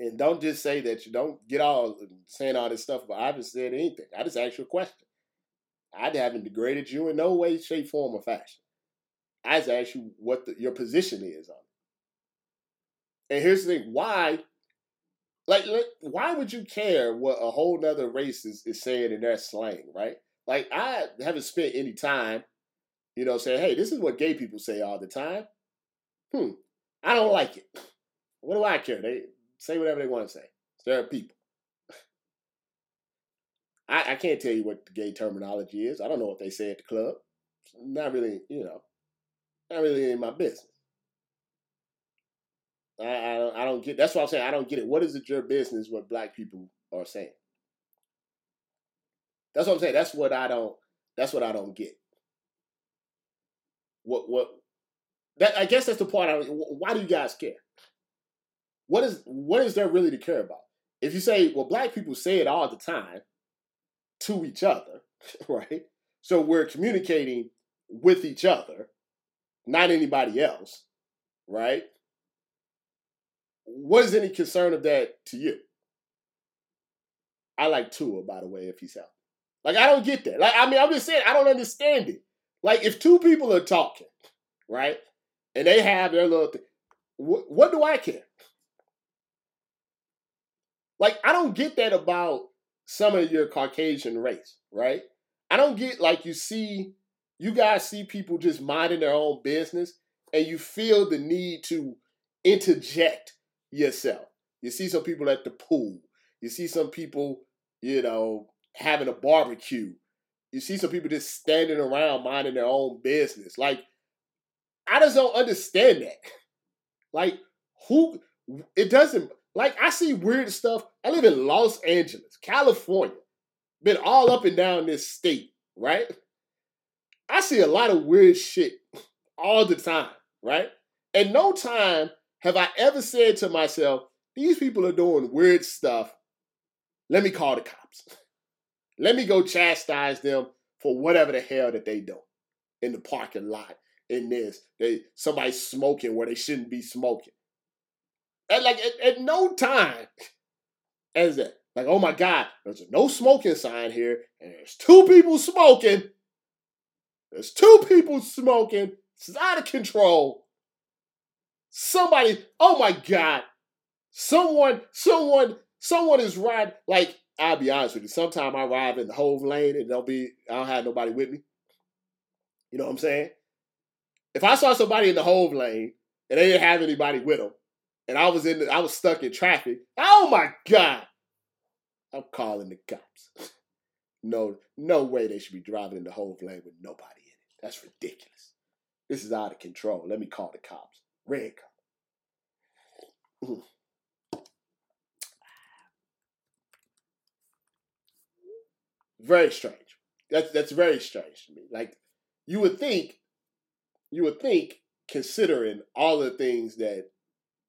And don't just say that you don't get all saying all this stuff, but I haven't said anything. I just asked you a question. I haven't degraded you in no way, shape, form, or fashion. I just asked you what the, your position is on it. And here's the thing: why, like, why would you care what a whole nother race is, is saying in their slang, right? Like, I haven't spent any time, you know, saying, "Hey, this is what gay people say all the time." Hmm, I don't like it. What do I care? They say whatever they want to say. They're people. I, I can't tell you what the gay terminology is. I don't know what they say at the club. Not really, you know, not really in my business. I, I don't, I don't get. That's what I'm saying. I don't get it. What is it your business what black people are saying? That's what I'm saying. That's what I don't. That's what I don't get. What what? That I guess that's the part. I, why do you guys care? What is what is there really to care about? If you say, well, black people say it all the time to each other, right? So we're communicating with each other, not anybody else, right? What is any concern of that to you? I like Tua, by the way, if he's out. Like, I don't get that. Like, I mean, I'm just saying, I don't understand it. Like, if two people are talking, right, and they have their little thing, what, what do I care? Like, I don't get that about some of your Caucasian race, right? I don't get like you see, you guys see people just minding their own business and you feel the need to interject yourself. You see some people at the pool. You see some people, you know, having a barbecue. You see some people just standing around minding their own business. Like, I just don't understand that. Like, who, it doesn't, like I see weird stuff. I live in Los Angeles, California. Been all up and down this state, right? I see a lot of weird shit all the time, right? And no time have I ever said to myself, these people are doing weird stuff. Let me call the cops. Let me go chastise them for whatever the hell that they do in the parking lot. In this, they somebody smoking where they shouldn't be smoking. At like at, at no time as that. Like, oh my God, there's no smoking sign here, and there's two people smoking. There's two people smoking. It's out of control. Somebody, oh my God, someone, someone, someone is riding. Like, I'll be honest with you. Sometimes I ride in the Hove lane and don't be, I don't have nobody with me. You know what I'm saying? If I saw somebody in the Hove lane and they didn't have anybody with them, and I was in the, I was stuck in traffic. Oh my God. I'm calling the cops. No, no way they should be driving in the Hove lane with nobody. That's ridiculous. This is out of control. Let me call the cops. Red cop. Mm. Very strange. That's that's very strange to me. Like you would think, you would think, considering all the things that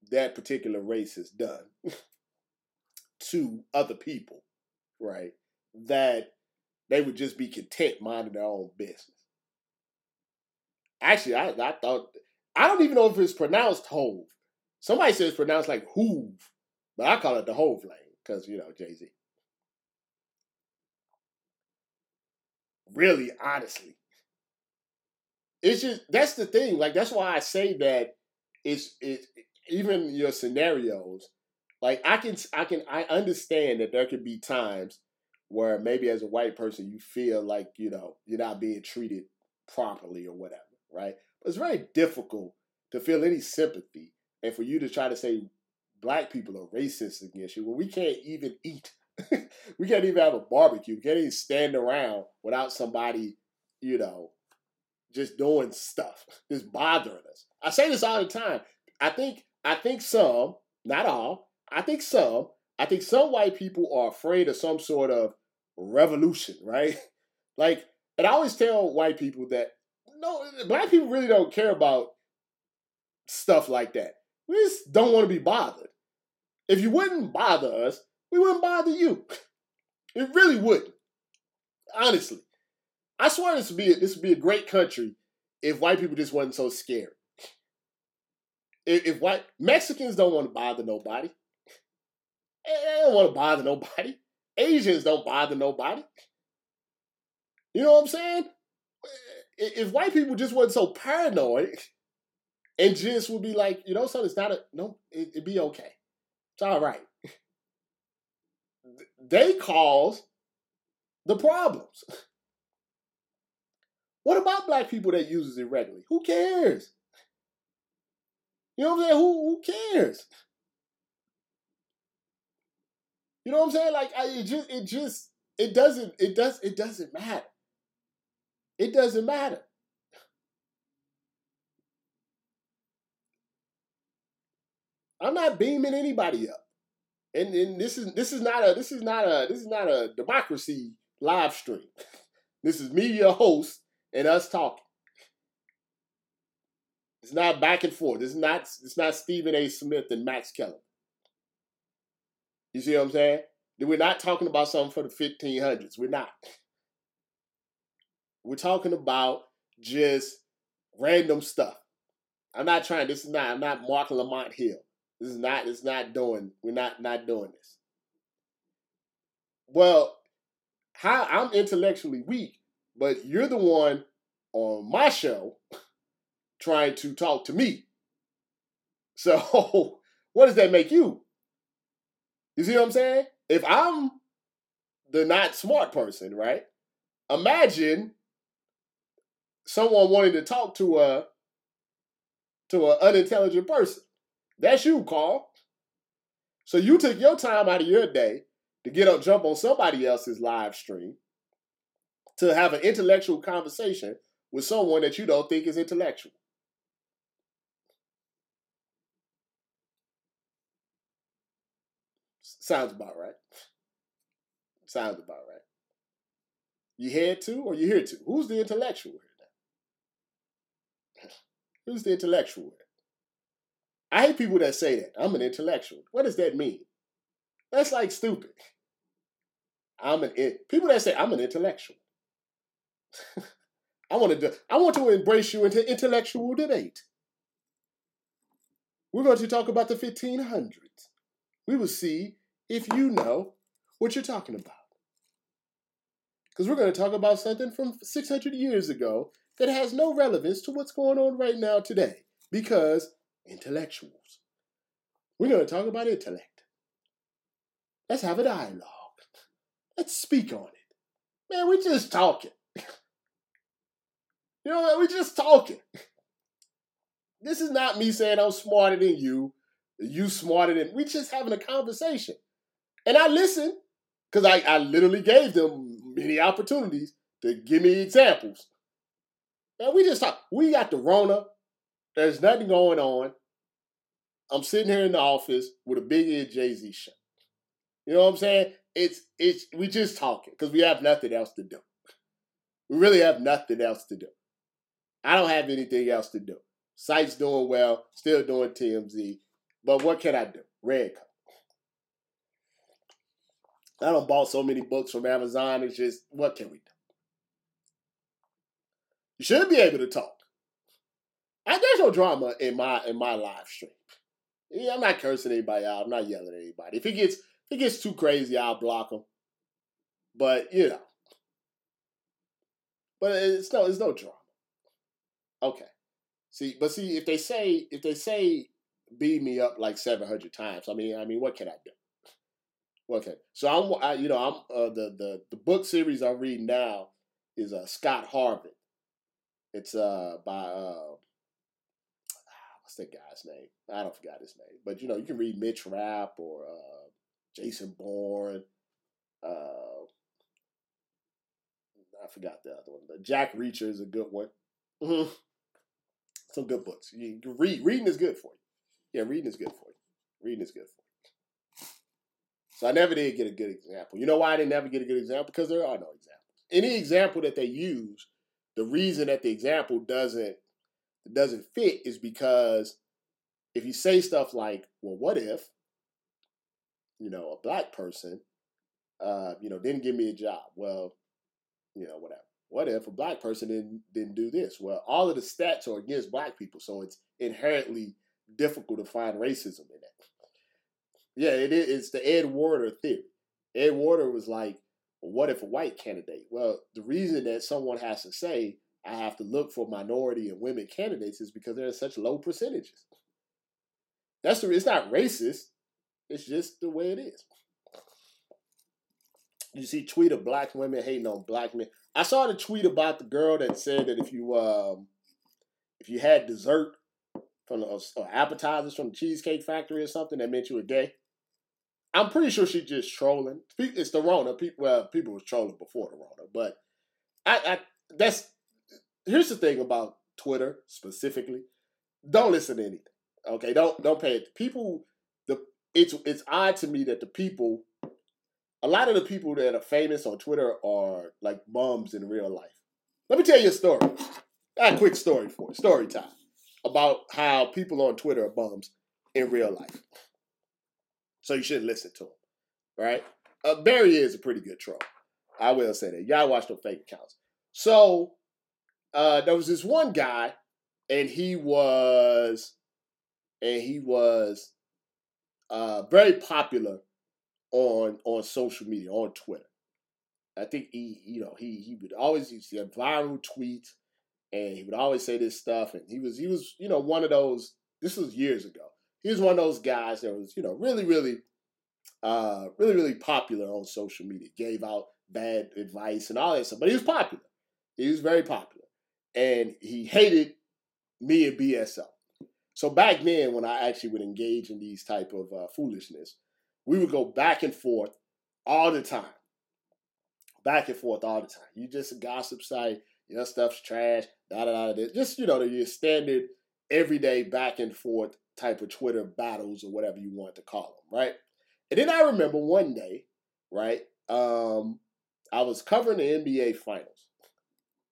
that particular race has done to other people, right? That they would just be content minding their own business. Actually, I, I thought I don't even know if it's pronounced Hove. Somebody says it's pronounced like Hoove, but I call it the Hove lane because you know Jay Z. Really, honestly, it's just that's the thing. Like that's why I say that it's it even your scenarios, like I can I can I understand that there could be times where maybe as a white person you feel like, you know, you're not being treated properly or whatever, right? But it's very difficult to feel any sympathy and for you to try to say black people are racist against you when we can't even eat. we can't even have a barbecue. We can't even stand around without somebody, you know, just doing stuff, just bothering us. I say this all the time. I think I think some, not all, I think some, I think some white people are afraid of some sort of revolution, right? Like, and I always tell white people that no, uh, uh, black people really don't care about stuff like that. We just don't want to be bothered. If you wouldn't bother us, we wouldn't bother you. It really wouldn't. Honestly. I swear this would be a, this would be a great country if white people just wasn't so scared. If, if white Mexicans don't want to bother nobody, they don't want to bother nobody. Asians don't bother nobody. You know what I'm saying? If white people just wasn't so paranoid and just would be like, you know, son, it's not a no, it, it'd be okay. It's all right. They cause the problems. What about black people that uses it regularly? Who cares? You know what I'm saying? Who who cares? You know what I'm saying? Like I, it just it just it doesn't it does it doesn't matter. It doesn't matter. I'm not beaming anybody up. And, and this is this is not a this is not a this is not a democracy live stream. This is me, your host, and us talking. It's not back and forth. It's not it's not Stephen A. Smith and Max Keller. You see what I'm saying? We're not talking about something for the 1500s. We're not. We're talking about just random stuff. I'm not trying. This is not. I'm not Marc Lamont Hill. This is not. It's not doing. We're not not doing this. Well, how I'm intellectually weak, but you're the one on my show trying to talk to me. So, what does that make you? You see what I'm saying? If I'm the not smart person, right? Imagine someone wanting to talk to a to an unintelligent person. That's you, Carl. So you took your time out of your day to get up, jump on somebody else's live stream to have an intellectual conversation with someone that you don't think is intellectual. Sounds about right. Sounds about right. You had to or you here to? Who's the intellectual here? Who's the intellectual? I hate people that say that. I'm an intellectual. What does that mean? That's like stupid. I'm an people that say I'm an intellectual. I want to I want to embrace you into intellectual debate. We're going to talk about the 1500s. We will see if you know what you're talking about. Because we're going to talk about something from 600 years ago that has no relevance to what's going on right now today. Because intellectuals. We're going to talk about intellect. Let's have a dialogue. Let's speak on it. Man, we're just talking. you know, we're just talking. This is not me saying I'm smarter than you, you smarter than. We're just having a conversation. And I listen because I, I literally gave them many opportunities to give me examples. And we just talk. We got the Rona. There's nothing going on. I'm sitting here in the office with a big ear Jay Z shirt. You know what I'm saying? It's it's we just talking because we have nothing else to do. We really have nothing else to do. I don't have anything else to do. Site's doing well, still doing TMZ, but what can I do? Red cup. I don't bought so many books from Amazon. It's just what can we do? You should be able to talk. I, there's no drama in my in my live stream. Yeah, I'm not cursing anybody out. I'm not yelling at anybody. If it gets if it gets too crazy, I'll block them. But you know, but it's no it's no drama. Okay. See, but see if they say if they say beat me up like 700 times, I mean, I mean, what can I do? Okay, so I'm, I, you know, I'm uh, the the the book series I'm reading now is uh, Scot Harvath. It's uh by uh what's that guy's name? I don't forgot his name, but you know, you can read Mitch Rapp or uh, Jason Bourne. Uh, I forgot the other one. But Jack Reacher is a good one. Mm-hmm. Some good books. You read. Reading is good for you. Yeah, reading is good for you. Reading is good for you. So I never did get a good example. You know why I didn't ever get a good example? Because there are no examples. Any example that they use, the reason that the example doesn't doesn't fit is because if you say stuff like, "Well, what if," you know, a black person, uh, you know, didn't give me a job? Well, you know, whatever. what if a black person didn't didn't do this? Well, all of the stats are against black people, so it's inherently difficult to find racism in that. Yeah, it is. It's the Ed Warder theory. Ed Warder was like, what if a white candidate? Well, the reason that someone has to say I have to look for minority and women candidates is because they're in such low percentages. That's the. It's not racist. It's just the way it is. You see tweet of black women hating on black men. I saw the tweet about the girl that said that if you um, if you had dessert from the, or appetizers from the Cheesecake Factory or something, that meant you were gay. I'm pretty sure she's just trolling. It's the Rona. People, well, people was trolling before the Rona, but I, I that's here's the thing about Twitter specifically. Don't listen to anything. Okay, don't don't pay it. People, the it's it's odd to me that the people, a lot of the people that are famous on Twitter are like bums in real life. Let me tell you a story. A quick story for. Story time about how people on Twitter are bums in real life. So you shouldn't listen to him. right? Uh, Barry is a pretty good troll. I will say that. Y'all watch no fake accounts. So uh, there was this one guy, and he was, and he was uh, very popular on on social media, on Twitter. I think he, you know, he he would always he had viral tweets, and he would always say this stuff, and he was he was you know one of those. This was years ago. He was one of those guys that was you know really really, uh, really really popular on social media. Gave out bad advice and all that stuff, but he was popular. He was very popular and he hated me and BSL. So back then, when I actually would engage in these type of uh, foolishness, we would go back and forth all the time, back and forth all the time. You just a gossip site, your stuff's trash, da da da. Just you know, your standard everyday back and forth type of Twitter battles or whatever you want to call them, right? And then I remember one day, right? Um, I was covering the NBA finals,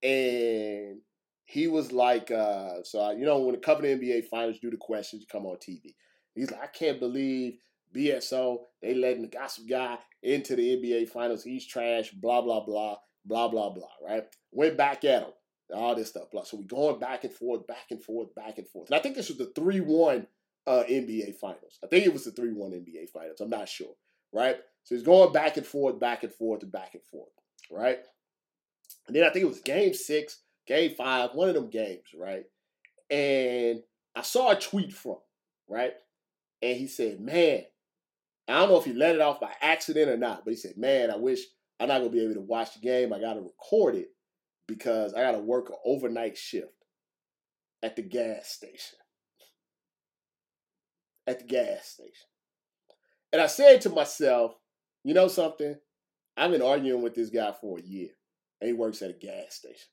and he was like, uh, so I, you know, when the cover the NBA finals do the questions, come on TV. He's like, I can't believe BSO, they letting the gossip guy into the NBA finals. He's trash, blah, blah, blah, blah, blah, blah, right? Went back at him, all this stuff. Blah. So we're going back and forth, back and forth, back and forth. And I think this was the 3 1 uh, NBA finals. I think it was the 3 1 NBA finals. I'm not sure, right? So he's going back and forth, back and forth, and back and forth, right? And then I think it was game six game five, one of them games, right? And I saw a tweet from, right? And he said, Man, I don't know if he let it off by accident or not, but he said, Man, I wish I'm not gonna be able to watch the game. I gotta record it because I gotta work an overnight shift at the gas station. At the gas station. And I said to myself, you know something? I've been arguing with this guy for a year, and he works at a gas station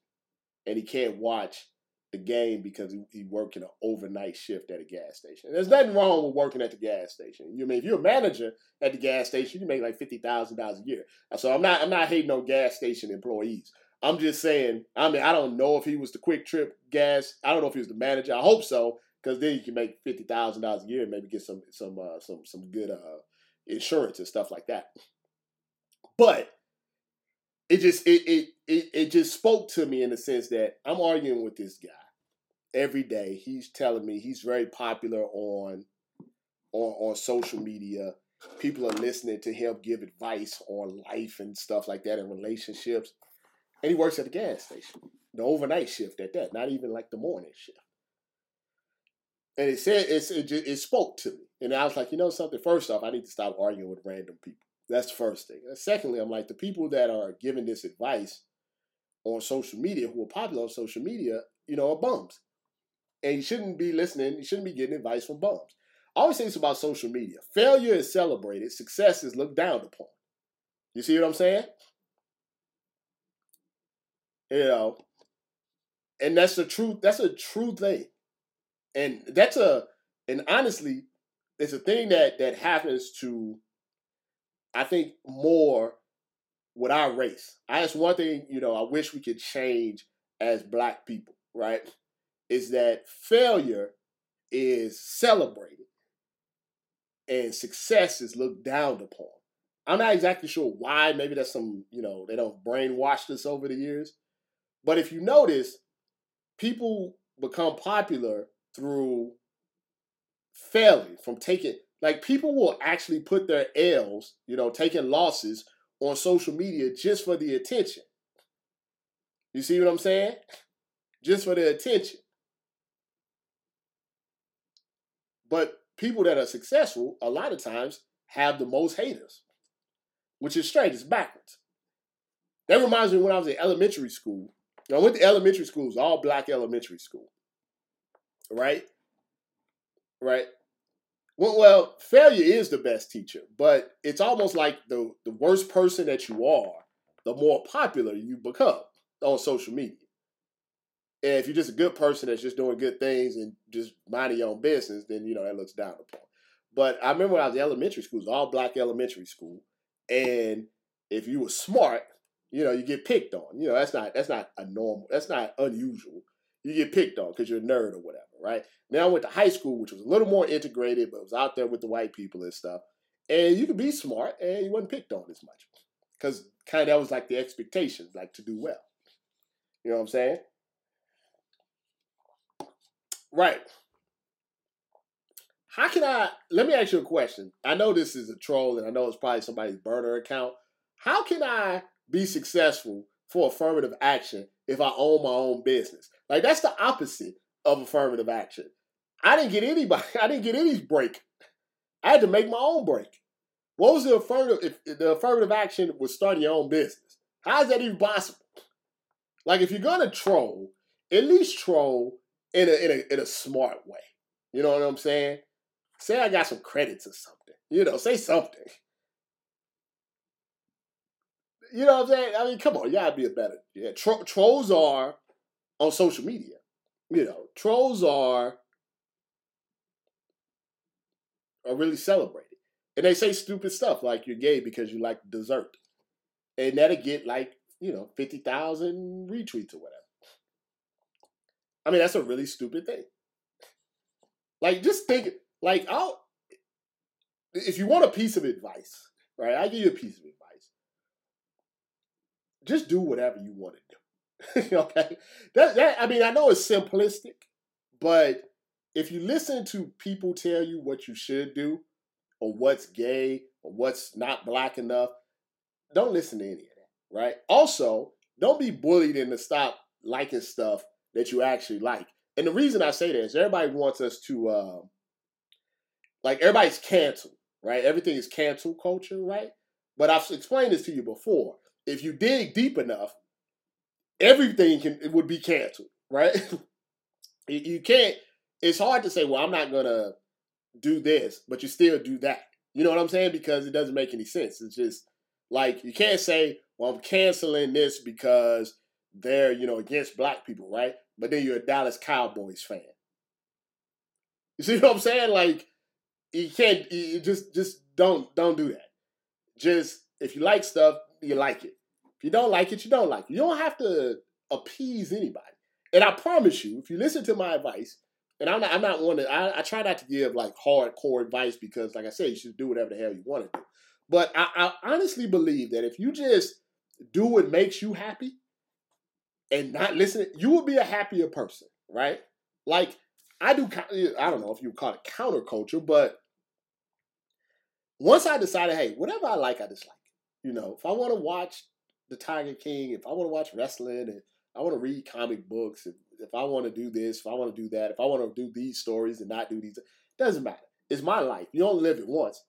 and he can't watch the game because he, he working an overnight shift at a gas station. And there's nothing wrong with working at the gas station. You I mean if you're a manager at the gas station, you make like fifty thousand dollars a year. So I'm not I'm not hating on gas station employees. I'm just saying. I mean I don't know if he was the QuikTrip gas. I don't know if he was the manager. I hope so because then you can make fifty thousand dollars a year and maybe get some some uh, some some good uh, insurance and stuff like that. But it just it, it it it just spoke to me in the sense that I'm arguing with this guy every day. He's telling me he's very popular on on on social media. People are listening to him give advice on life and stuff like that and relationships. And he works at the gas station, the overnight shift at that, not even like the morning shift. And it said it's, it, it spoke to me, and I was like, you know something. First off, I need to stop arguing with random people. That's the first thing. And secondly, I'm like the people that are giving this advice on social media, who are popular on social media, you know, are bums. And you shouldn't be listening, you shouldn't be getting advice from bums. I always say this about social media. Failure is celebrated, success is looked down upon. You see what I'm saying? You know, and that's the truth, that's a true thing. And that's a and honestly, it's a thing that that happens to I think more with our race. I that's one thing, you know, I wish we could change as black people, right? Is that failure is celebrated and success is looked down upon. I'm not exactly sure why. Maybe that's some, you know, they don't brainwash us over the years. But if you notice, people become popular through failing from taking like people will actually put their L's, you know, taking losses on social media just for the attention. You see what I'm saying? Just for the attention. But people that are successful, a lot of times, have the most haters, which is strange. It's backwards. That reminds me when I was in elementary school. I went to elementary schools, all black elementary school. Right? Right? Well, well, failure is the best teacher, but it's almost like the, the worse person that you are, the more popular you become on social media. And if you're just a good person that's just doing good things and just minding your own business, then you know that looks down upon. But I remember when I was in elementary school, it was all black elementary school, and if you were smart, you know you get picked on. You know that's not that's not a normal, that's not unusual. You get picked on because you're a nerd or whatever, right? Then I went to high school, which was a little more integrated, but was out there with the white people and stuff. And you could be smart, and you wasn't picked on as much because kind of that was like the expectations, like to do well. You know what I'm saying? Right. How can I? Let me ask you a question. I know this is a troll, and I know it's probably somebody's burner account. How can I be successful for affirmative action if I own my own business? Like that's the opposite of affirmative action. I didn't get anybody. I didn't get any break. I had to make my own break. What was the affirmative? If the affirmative action was starting your own business, how is that even possible? Like if you're gonna troll, at least troll in a in a in a smart way. You know what I'm saying? Say I got some credits or something. You know, say something. You know what I'm saying? I mean, come on, you gotta be a better. Yeah, tro- trolls are on social media. You know, trolls are are really celebrated, and they say stupid stuff like you're gay because you like dessert, and that'll get like you know fifty thousand retweets or whatever. I mean, that's a really stupid thing. Like, just think, like, I'll, if you want a piece of advice, right? I give you a piece of advice. Just do whatever you want to do. okay? That, that, I mean, I know it's simplistic, but if you listen to people tell you what you should do, or what's gay, or what's not black enough, don't listen to any of that, right? Also, don't be bullied into stop liking stuff that you actually like. And the reason I say that is everybody wants us to, uh, like, everybody's canceled, right? Everything is cancel culture, right? But I've explained this to you before. If you dig deep enough, everything can it would be canceled, right? you can't. It's hard to say, well, I'm not gonna do this, but you still do that. You know what I'm saying? Because it doesn't make any sense. It's just like you can't say, well, I'm canceling this because they're you know against black people, right? But then you're a Dallas Cowboys fan. You see what I'm saying? Like you can't you just just don't don't do that. Just if you like stuff, you like it. If you don't like it, you don't like it. You don't have to appease anybody. And I promise you, if you listen to my advice, and I'm not I'm not one to I, I try not to give like hardcore advice because like I said, you should do whatever the hell you want to do. But I, I honestly believe that if you just do what makes you happy, and not listen, you will be a happier person, right? Like I do. I don't know if you call it counterculture, but once I decided, hey, whatever I like, I dislike. You know, if I want to watch the Tiger King, if I want to watch wrestling, and I want to read comic books, if, if I want to do this, if I want to do that, if I want to do these stories and not do these, doesn't matter. It's my life. You only live it once,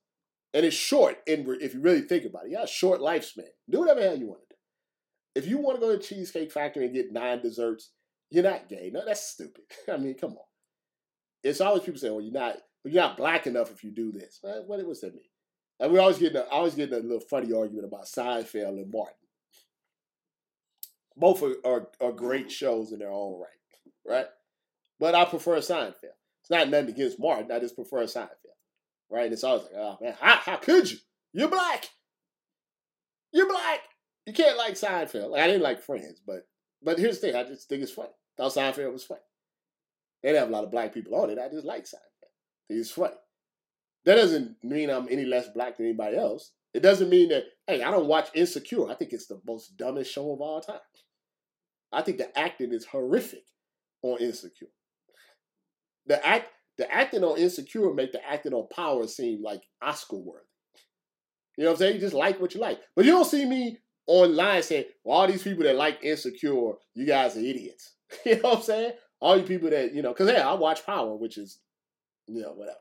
and it's short. And if you really think about it, you got a short lifespan. Do whatever hell you want to do. if you want to go to Cheesecake Factory and get nine desserts, you're not gay. No, that's stupid. I mean, come on. It's always people saying, "Well, you're not, you're not black enough if you do this." What, what does that mean? And we always get, a, always getting a little funny argument about Seinfeld and Martin. Both are, are, are great shows in their own right, right? But I prefer Seinfeld. It's not nothing against Martin. I just prefer Seinfeld, right? And it's always like, oh man, how, how could you? You're black. You're black. You can't like Seinfeld. Like, I didn't like Friends, but but here's the thing: I just think it's funny. Thought Seinfeld was funny. They didn't have a lot of black people on it. I just like Seinfeld. it's funny. That doesn't mean I'm any less black than anybody else. It doesn't mean that hey, I don't watch Insecure. I think it's the most dumbest show of all time. I think the acting is horrific on Insecure. The act, the acting on Insecure make the acting on Power seem like Oscar worthy. You know what I'm saying? You just like what you like, but you don't see me online saying, well, all these people that like Insecure, you guys are idiots. you know what I'm saying? All you people that you know, because yeah, I watch Power, which is you know whatever.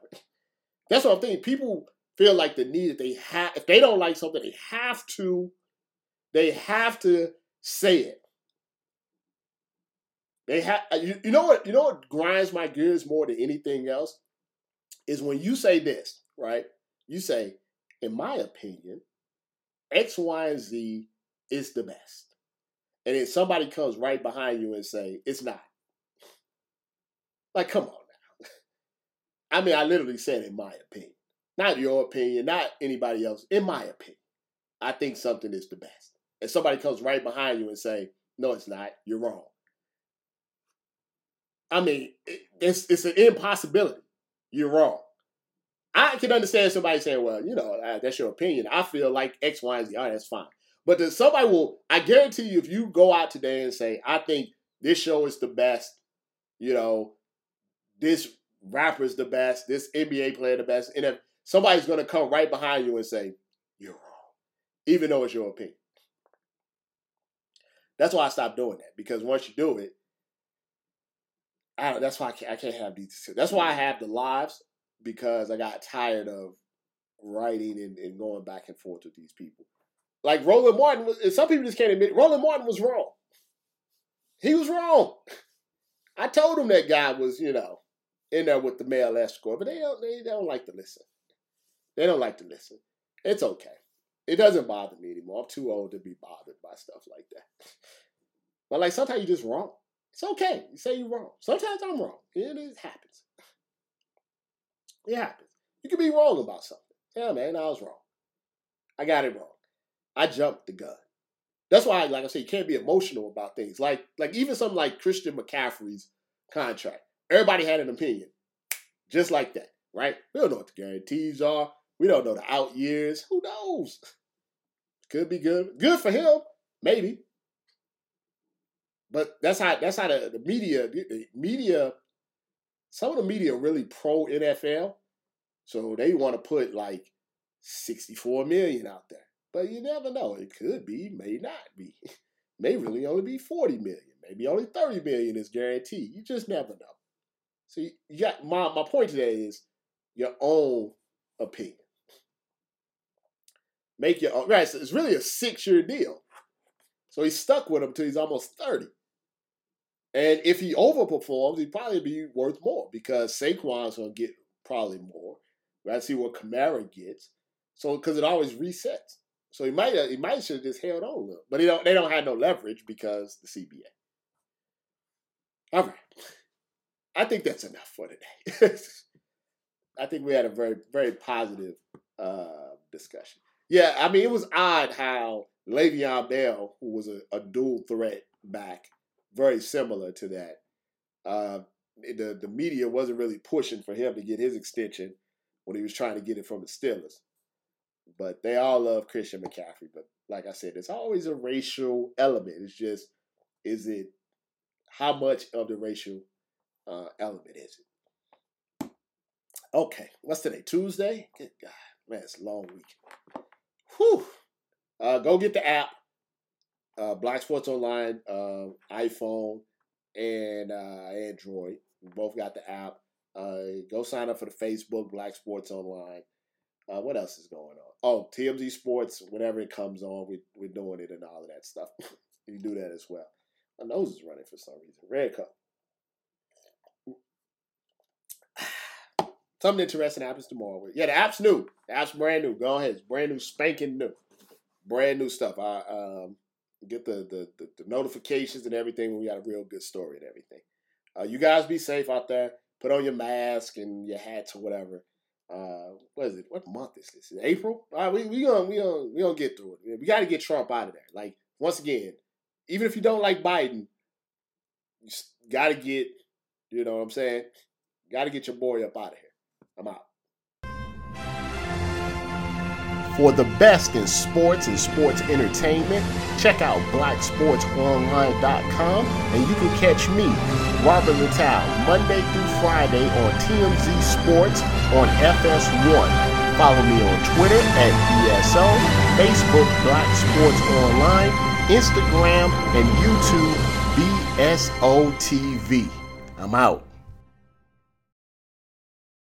That's what I'm thinking. People feel like the need that they have if they don't like something, they have to, they have to say it. They have uh, you, you know what you know what grinds my gears more than anything else is when you say this, right? You say, in my opinion, X, Y, and Z is the best. And then somebody comes right behind you and say, it's not. Like, come on now. I mean, I literally said in my opinion. Not your opinion, not anybody else. In my opinion. I think something is the best. And somebody comes right behind you and say, no, it's not. You're wrong. I mean, it's it's an impossibility. You're wrong. I can understand somebody saying, "Well, you know, that's your opinion." I feel like X, Y, and Z. All right, that's fine. But then somebody will. I guarantee you, if you go out today and say, "I think this show is the best," you know, this rapper is the best, this NBA player the best, and if somebody's going to come right behind you and say, "You're wrong," even though it's your opinion. That's why I stopped doing that because once you do it, I, that's why I can't, I can't have these. That's why I have the lives because I got tired of writing and, and going back and forth with these people. Like Roland Martin was, some people just can't admit it. Roland Martin was wrong. He was wrong. I told him that guy was, you know, in there with the male escort, but they don't, they don't like to listen. They don't like to listen. It's okay. It doesn't bother me anymore. I'm too old to be bothered by stuff like that. But like sometimes you're just wrong. It's okay. You say you're wrong. Sometimes I'm wrong. It, it happens. It happens. You can be wrong about something. Yeah, man, I was wrong. I got it wrong. I jumped the gun. That's why, like I say, you can't be emotional about things. Like, like even something like Christian McCaffrey's contract. Everybody had an opinion, just like that, right? We don't know what the guarantees are. We don't know the out years. Who knows? Could be good. Good for him, maybe. But that's how that's how the, the media the media some of the media really pro NFL. So they want to put like 64 million out there. But you never know. It could be, may not be. May really only be 40 million. Maybe only 30 million is guaranteed. You just never know. So got my, my point today is your own opinion. Make your own right. So it's really a six-year deal. So he's stuck with him until he's almost 30. And if he overperforms, he'd probably be worth more because Saquon's gonna get probably more. Let's see what Kamara gets. So because it always resets. So he might he might should have just held on a little. But they don't they don't have no leverage because the CBA. All right. I think that's enough for today. I think we had a very, very positive uh, discussion. Yeah, I mean, it was odd how Le'Veon Bell, who was a, a dual threat back, very similar to that. Uh, the the media wasn't really pushing for him to get his extension when he was trying to get it from the Steelers. But they all love Christian McCaffrey. But like I said, it's always a racial element. It's just, is it how much of the racial uh, element is it? Okay, what's today? Tuesday? Good God, man, it's a long week. Whew. Uh, go get the app uh, Black Sports Online, uh, iPhone and uh, Android. We both got the app. Uh, go sign up for the Facebook Black Sports Online. Uh, what else is going on? Oh, TMZ Sports, whenever it comes on, we, we're doing it and all of that stuff. you do that as well. My nose is running for some reason. Red cup. Something interesting happens tomorrow. Yeah, the app's new. The app's brand new. Go ahead. It's brand new, spanking new. Brand new stuff. I um get the, the, the, the notifications and everything when we got a real good story and everything. Uh, you guys be safe out there. Put on your mask and your hats or whatever. Uh, what is it? What month is this? Is April? All right, we we gonna we gonna we gonna get through it. We got to get Trump out of there. Like once again, even if you don't like Biden, you got to get. You know what I'm saying? Got to get your boy up out of here. I'm out. For the best in sports and sports entertainment, check out blacksportsonline.com and you can catch me, Robert Littal, Monday through Friday on TMZ Sports on FS1. Follow me on Twitter at BSO, Facebook Black Sports Online, Instagram, and YouTube BSO TV. I'm out.